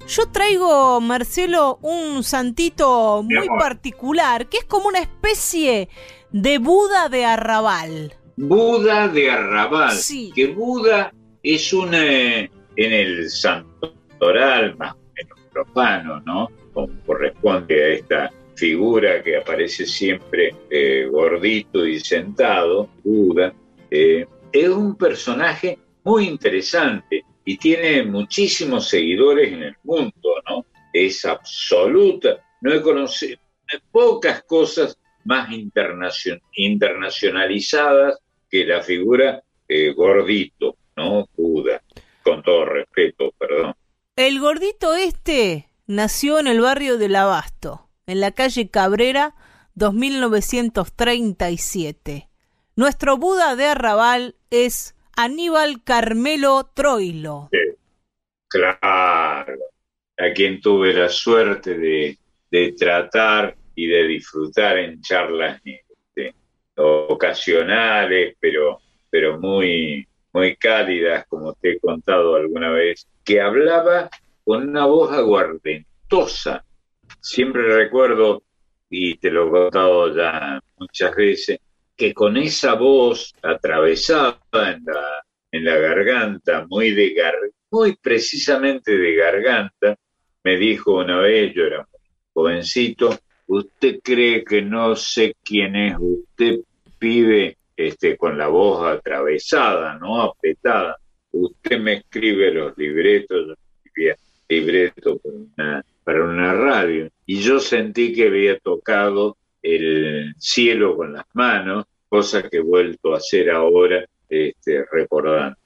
Yo traigo, Marcelo, un santito muy particular, que es como una especie de Buda de Arrabal. Buda de Arrabal. Sí. Que Buda es un, eh, en el santoral más o menos profano, ¿no? Como corresponde a esta figura que aparece siempre eh, gordito y sentado, Buda, eh, es un personaje muy interesante y tiene muchísimos seguidores en el mundo, ¿no? Es absoluta, no he conocido pocas cosas más internacionalizadas que la figura eh, gordito, ¿no? Buda, con todo respeto, perdón. El gordito este nació en el barrio del Abasto, en la calle Cabrera, 2937. Nuestro Buda de Arrabal es Aníbal Carmelo Troilo. claro, a quien tuve la suerte de, tratar y de disfrutar en charlas este, ocasionales, pero, pero muy, muy cálidas, como te he contado alguna vez, que hablaba con una voz aguardentosa. Siempre recuerdo, y te lo he contado ya muchas veces, que con esa voz atravesada en la, en la garganta, muy, de muy precisamente de garganta, me dijo una vez, yo era jovencito, usted cree que no sé quién es, usted pibe este, con la voz atravesada, ¿no? Apretada. Usted me escribe los libretos, yo escribía libretos para una radio, y yo sentí que había tocado el cielo con las manos, cosa que he vuelto a hacer ahora este, recordando.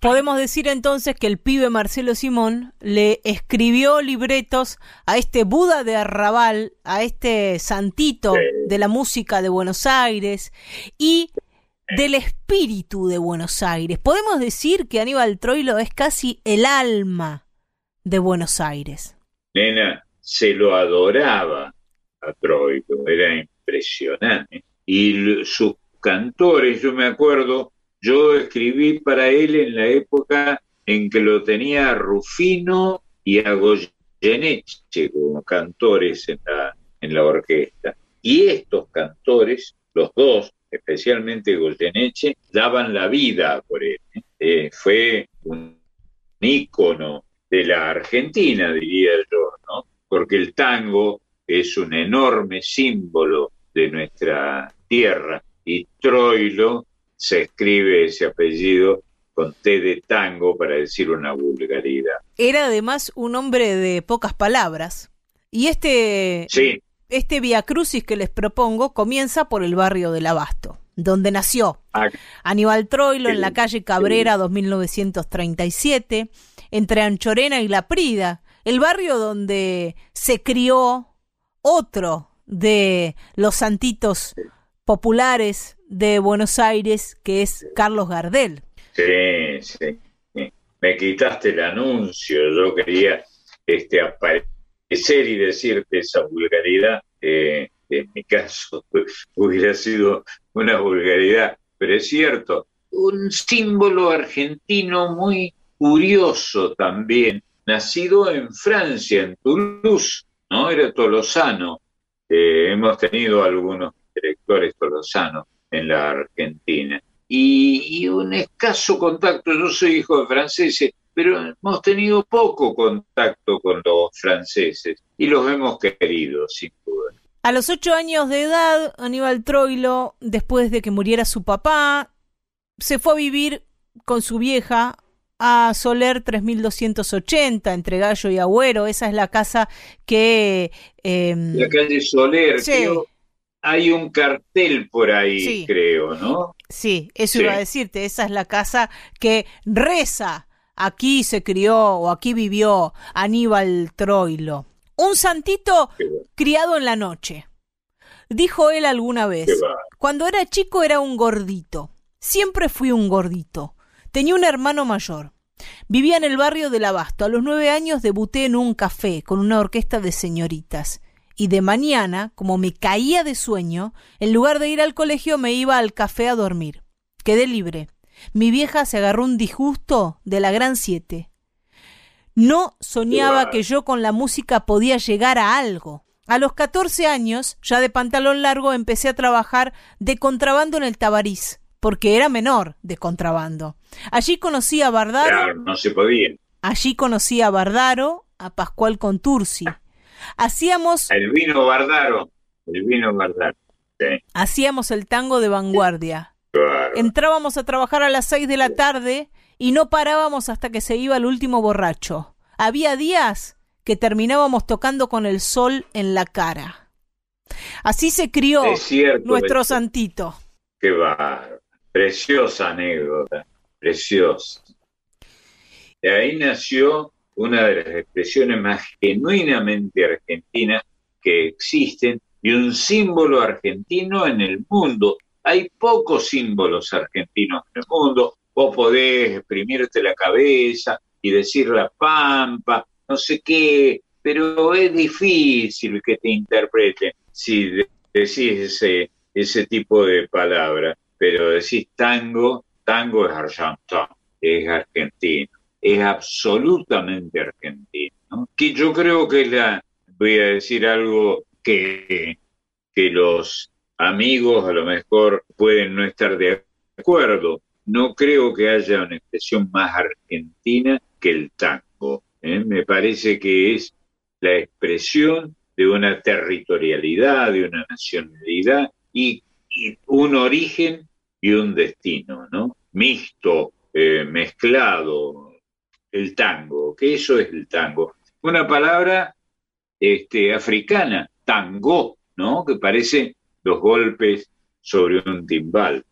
Podemos decir entonces que el pibe Marcelo Simón le escribió libretos a este Buda de Arrabal, a este santito de la música de Buenos Aires y del espíritu de Buenos Aires. Podemos decir que Aníbal Troilo es casi el alma de Buenos Aires. Nena, se lo adoraba a Troilo, era impresionante. Y sus cantores, yo me acuerdo, yo escribí para él en la época en que lo tenía Rufino y a Goyeneche como cantores en la, en la orquesta. Y estos cantores, los dos, especialmente Goyeneche, daban la vida por él. ¿eh? Eh, fue un ícono de la Argentina, diría yo, ¿no? Porque el tango es un enorme símbolo de nuestra tierra y Troilo se escribe ese apellido con T de tango para decir una vulgaridad. Era además un hombre de pocas palabras y este sí. este Via Crucis que les propongo comienza por el barrio del Abasto, donde nació ah. Aníbal Troilo en la calle Cabrera 2937, entre Anchorena y La Prida, el barrio donde se crió otro de los santitos populares de Buenos Aires, que es Carlos Gardel. Sí, sí. Me quitaste el anuncio, yo quería este, aparecer y decirte esa vulgaridad. Eh, en mi caso *laughs* hubiera sido una vulgaridad, pero es cierto, un símbolo argentino muy curioso también, nacido en Francia, en Toulouse, ¿no? Era tolosano, eh, hemos tenido algunos directores tolosanos en la Argentina. Y, un escaso contacto, yo soy hijo de franceses, pero hemos tenido poco contacto con los franceses y los hemos querido, sin duda. A los ocho años de edad, Aníbal Troilo, después de que muriera su papá, se fue a vivir con su vieja a Soler 3280, entre Gallo y Agüero. Esa es la casa que... Em, la calle Soler, hay un cartel por ahí, creo, ¿no? Sí, eso iba a decirte, esa es la casa que reza. Aquí se crió o aquí vivió Aníbal Troilo. Un santito criado en la noche. Dijo él alguna vez, cuando era chico era un gordito. Siempre fui un gordito. Tenía un hermano mayor. Vivía en el barrio del Abasto. A los nueve años debuté en un café con una orquesta de señoritas y de mañana, como me caía de sueño, en lugar de ir al colegio me iba al café a dormir. Quedé libre. Mi vieja se agarró un disgusto de la gran siete. No soñaba que yo con la música podía llegar a algo. A los catorce años, ya de pantalón largo, empecé a trabajar de contrabando en el Tabarís, porque era menor de contrabando. Allí conocí a Bardaro. no se podía. Allí conocí a Bardaro, a Pascual Contursi, Hacíamos... El vino Bardaro, el vino Bardaro. Hacíamos el tango de vanguardia. Entrábamos a trabajar a las seis de la tarde y no parábamos hasta que se iba el último borracho. Había días que terminábamos tocando con el sol en la cara. Así se crió nuestro santito. Qué va, preciosa anécdota, preciosa. De ahí nació una de las expresiones más genuinamente argentinas que existen y un símbolo argentino en el mundo. Hay pocos símbolos argentinos en el mundo. Vos podés exprimirte la cabeza y decir la pampa, no sé qué, pero es difícil que te interpreten si decís ese, ese tipo de palabras. Pero decís tango, tango es argentino, es argentino es absolutamente argentino, que yo creo que la, voy a decir algo que, que los amigos a lo mejor pueden no estar de acuerdo, no creo que haya una expresión más argentina que el tango. ¿eh? Me parece que es la expresión de una territorialidad, de una nacionalidad y, un origen y un destino, ¿no? Mixto, eh, mezclado, el tango, que eso es el tango. Una palabra este, africana, tango, ¿no? Que parece los golpes sobre un timbal.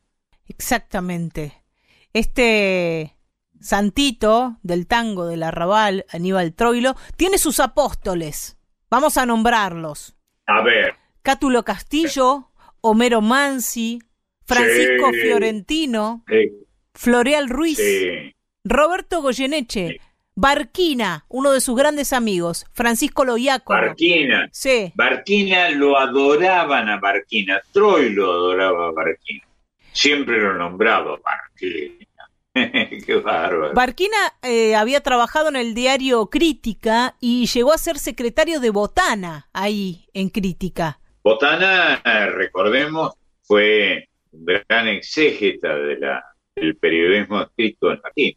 Exactamente. Este santito del tango del arrabal, Aníbal Troilo, tiene sus apóstoles. Vamos a nombrarlos. A ver. Cátulo Castillo, Homero Mansi, Francisco Fiorentino, Floreal Ruiz, Roberto Goyeneche. Barquina, uno de sus grandes amigos, Francisco Loyaco. Barquina. Sí. Barquina lo adoraban a Barquina. Troy lo adoraba a Barquina. Siempre lo nombraba Barquina. *laughs* Qué bárbaro. Barquina eh, había trabajado en el diario Crítica y llegó a ser secretario de Botana ahí en Crítica. Botana, recordemos, fue gran exégeta de la, del periodismo escrito en latín.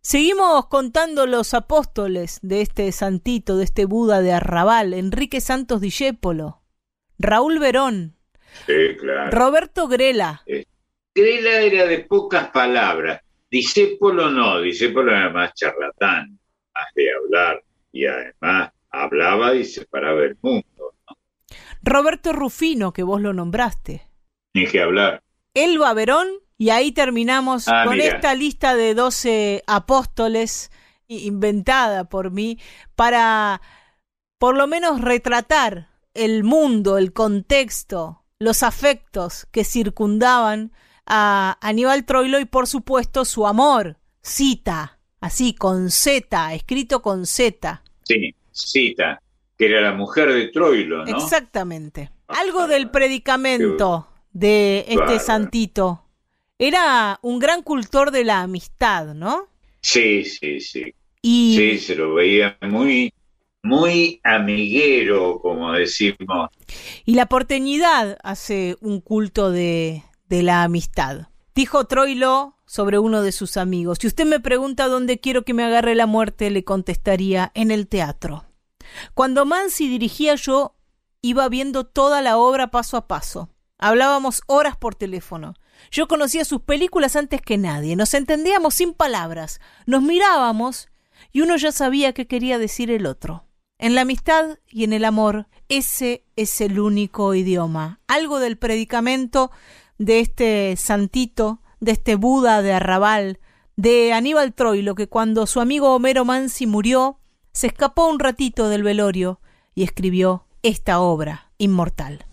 Seguimos contando los apóstoles de este santito, de este Buda de Arrabal, Enrique Santos Discépolo, Raúl Verón, Roberto Grela. Eh, Grela era de pocas palabras, Discépolo no, Discépolo era más charlatán, más de hablar, y además hablaba y separaba el mundo. Roberto Rufino, que vos lo nombraste. Ni que hablar. Elba Verón y ahí terminamos ah, con esta lista de 12 apóstoles inventada por mí para por lo menos retratar el mundo, el contexto, los afectos que circundaban a Aníbal Troilo y por supuesto su amor, Cita, así con Z, escrito con Z. Sí, Cita, que era la mujer de Troilo, ¿no? Exactamente. Algo del predicamento de este santito era un gran cultor de la amistad, ¿no? Sí, sí, sí. Sí, se lo veía muy, muy amiguero, como decimos. Y la porteñidad hace un culto de, de la amistad. Dijo Troilo sobre uno de sus amigos, si usted me pregunta dónde quiero que me agarre la muerte, le contestaría en el teatro. Cuando Mansi dirigía yo iba viendo toda la obra paso a paso. Hablábamos horas por teléfono. Yo conocía sus películas antes que nadie, nos entendíamos sin palabras, nos mirábamos y uno ya sabía qué quería decir el otro. En la amistad y en el amor, ese es el único idioma. Algo del predicamento de este santito, de este Buda de Arrabal, de Aníbal Troilo, que cuando su amigo Homero Mansi murió, se escapó un ratito del velorio y escribió esta obra inmortal.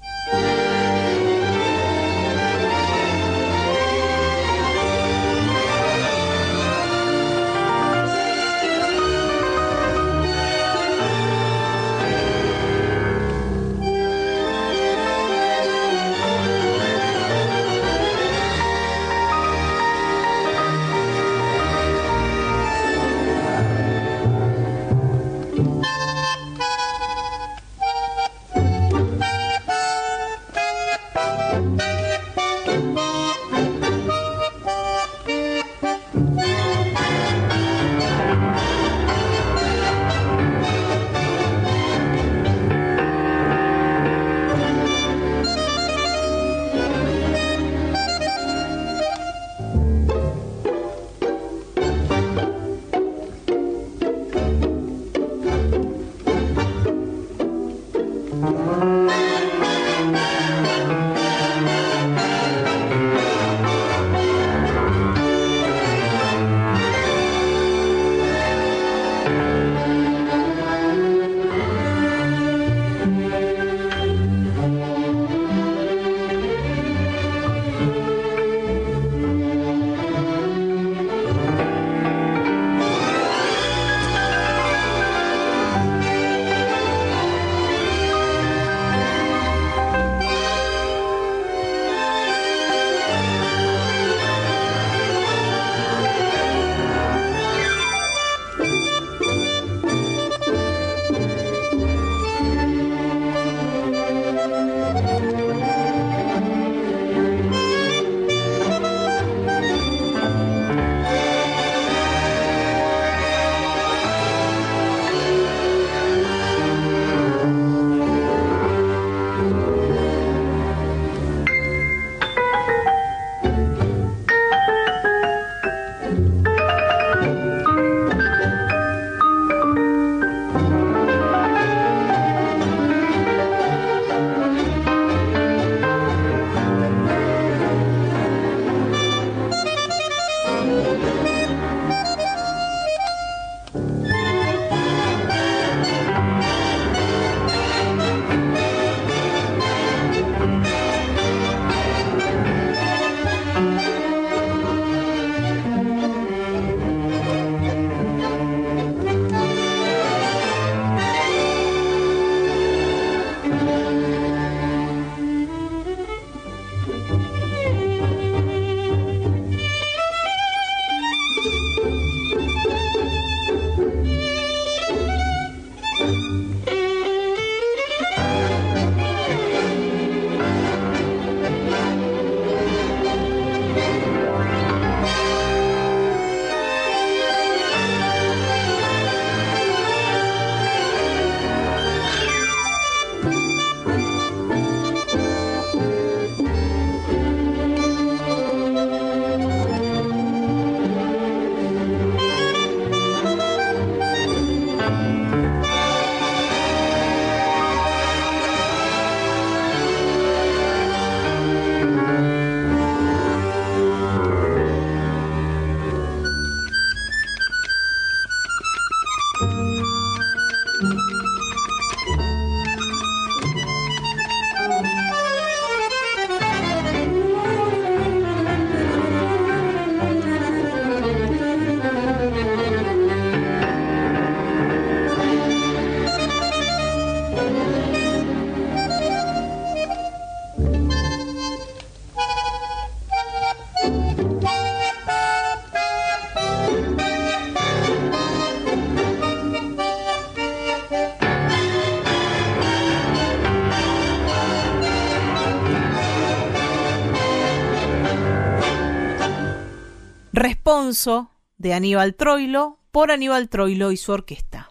De Aníbal Troilo por Aníbal Troilo y su orquesta.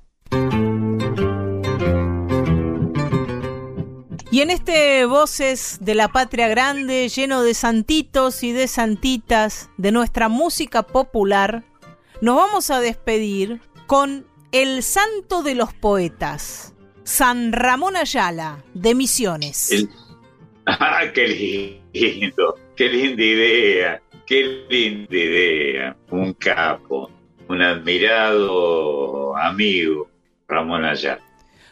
Y en este Voces de la Patria Grande, lleno de santitos y de santitas de nuestra música popular, nos vamos a despedir con el santo de los poetas, San Ramón Ayala, de Misiones. *laughs* Ah, qué lindo, qué linda idea, qué linda idea. Un capo, un admirado amigo, Ramón Ayala.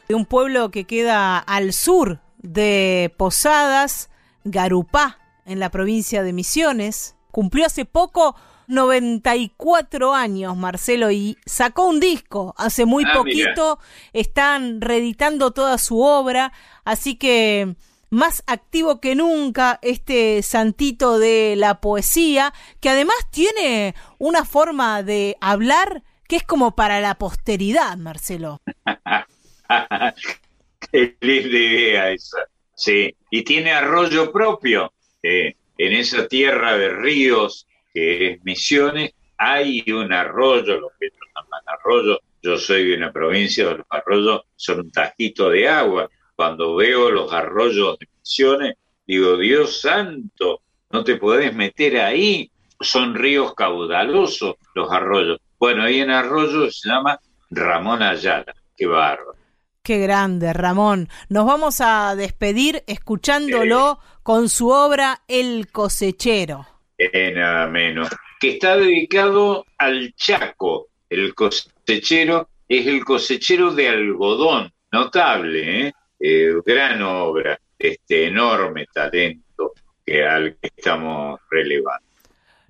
De un pueblo que queda al sur de Posadas, Garupá, en la provincia de Misiones. Cumplió hace poco 94 años, Marcelo, y sacó un disco hace muy ah, poquito. Están reeditando toda su obra, así que más activo que nunca este santito de la poesía, que además tiene una forma de hablar que es como para la posteridad, Marcelo. *laughs* Qué linda idea esa. Sí, y tiene arroyo propio. En esa tierra de ríos que es Misiones, hay un arroyo, lo que llaman arroyo. Yo soy de una provincia donde los arroyos son un tajito de agua. Cuando veo los arroyos de Misiones, digo, Dios santo, no te podés meter ahí. Son ríos caudalosos los arroyos. Bueno, ahí en arroyo se llama Ramón Ayala. Qué bárbaro. Qué grande, Ramón. Nos vamos a despedir escuchándolo con su obra El cosechero. Eh, nada menos. Que está dedicado al Chaco. El cosechero es el cosechero de algodón. Notable, ¿eh? Eh gran obra, este enorme talento que al que estamos relevando.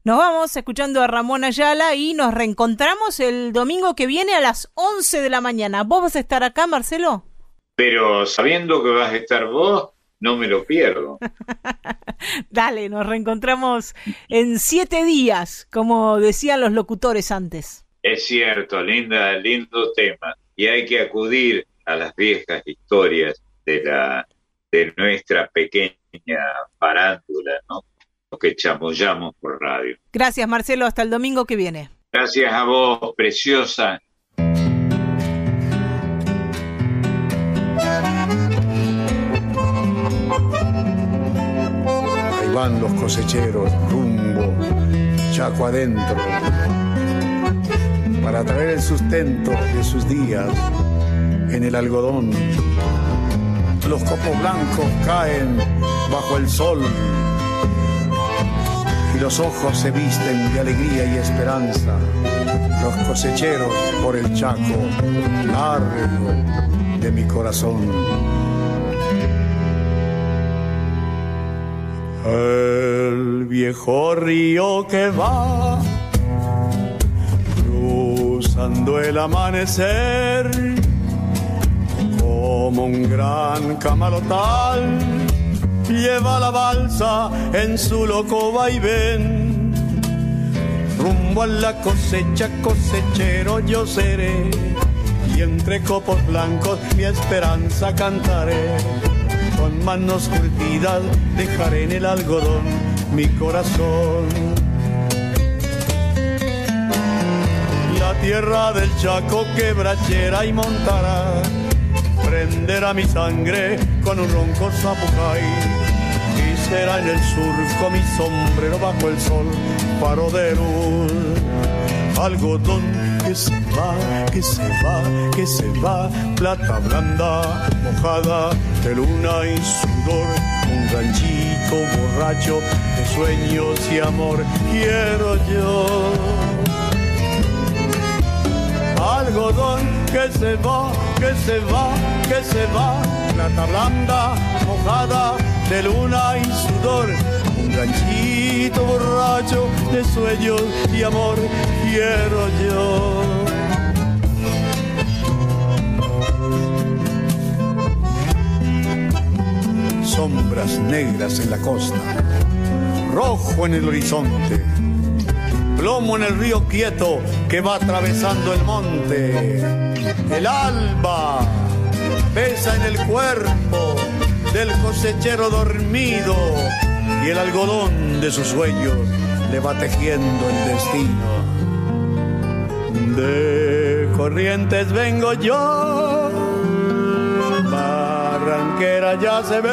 Nos vamos escuchando a Ramón Ayala y nos reencontramos el domingo que viene a las 11 de la mañana. ¿Vos vas a estar acá, Marcelo? Pero sabiendo que vas a estar vos, no me lo pierdo. *laughs* Dale, nos reencontramos en siete días, como decían los locutores antes. Es cierto, linda, lindo tema. Y hay que acudir a las viejas historias de la de nuestra pequeña farándula, ¿no? que chamullamos por radio. Gracias, Marcelo. Hasta el domingo que viene. Gracias a vos, preciosa. Ahí van los cosecheros rumbo, chaco adentro, para traer el sustento de sus días en el algodón. Los copos blancos caen bajo el sol los ojos se visten de alegría y esperanza. Los cosecheros por el chaco largo de mi corazón. El viejo río que va cruzando el amanecer como un gran camalotal lleva la balsa en su loco vaivén. Rumbo a la cosecha, cosechero yo seré, y entre copos blancos mi esperanza cantaré. Con manos curtidas dejaré en el algodón mi corazón. La tierra del Chaco quebrachera y montará prenderá mi sangre con un ronco zapucay. Y será en el surco mi sombrero bajo el sol, paro de luz. Algodón que se va, que se va, que se va, plata blanda, mojada de luna y sudor, un ranchito borracho de sueños y amor, quiero yo. Algodón que se va, que se va, que se va, plata blanda, mojada de luna y sudor, un ganchito borracho de sueños y amor, quiero yo. Sombras negras en la costa, rojo en el horizonte, plomo en el río quieto que va atravesando el monte el alba pesa en el cuerpo del cosechero dormido y el algodón de sus sueños le va tejiendo el destino. De corrientes vengo yo, barranquera ya se ve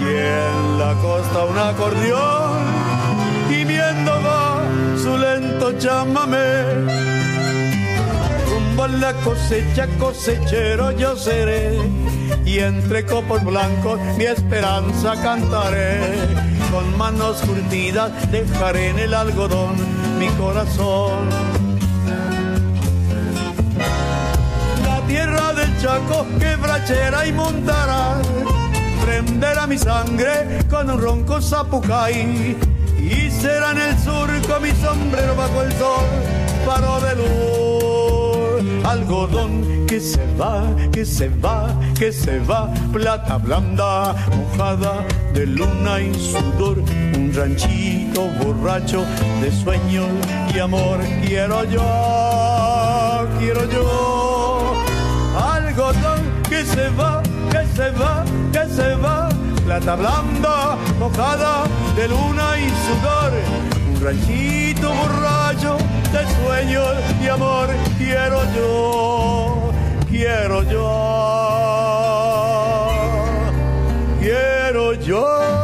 y en la costa un acordeón su lento chamamé la cosecha, cosechero yo seré. Y entre copos blancos mi esperanza cantaré. Con manos curtidas dejaré en el algodón mi corazón. La tierra del Chaco quebrachera y montará. Prenderá mi sangre con un ronco zapucay. Será en el surco mi sombrero bajo el sol, paro de luz. Algodón que se va, que se va, que se va, plata blanda, mojada de luna y sudor, un ranchito borracho de sueños y amor. Quiero yo, quiero yo, algodón que se va, que se va, que se va, plata blanda, mojada de luna y sudor, un ranchito borracho de sueños y amor. Quiero yo, quiero yo, quiero yo.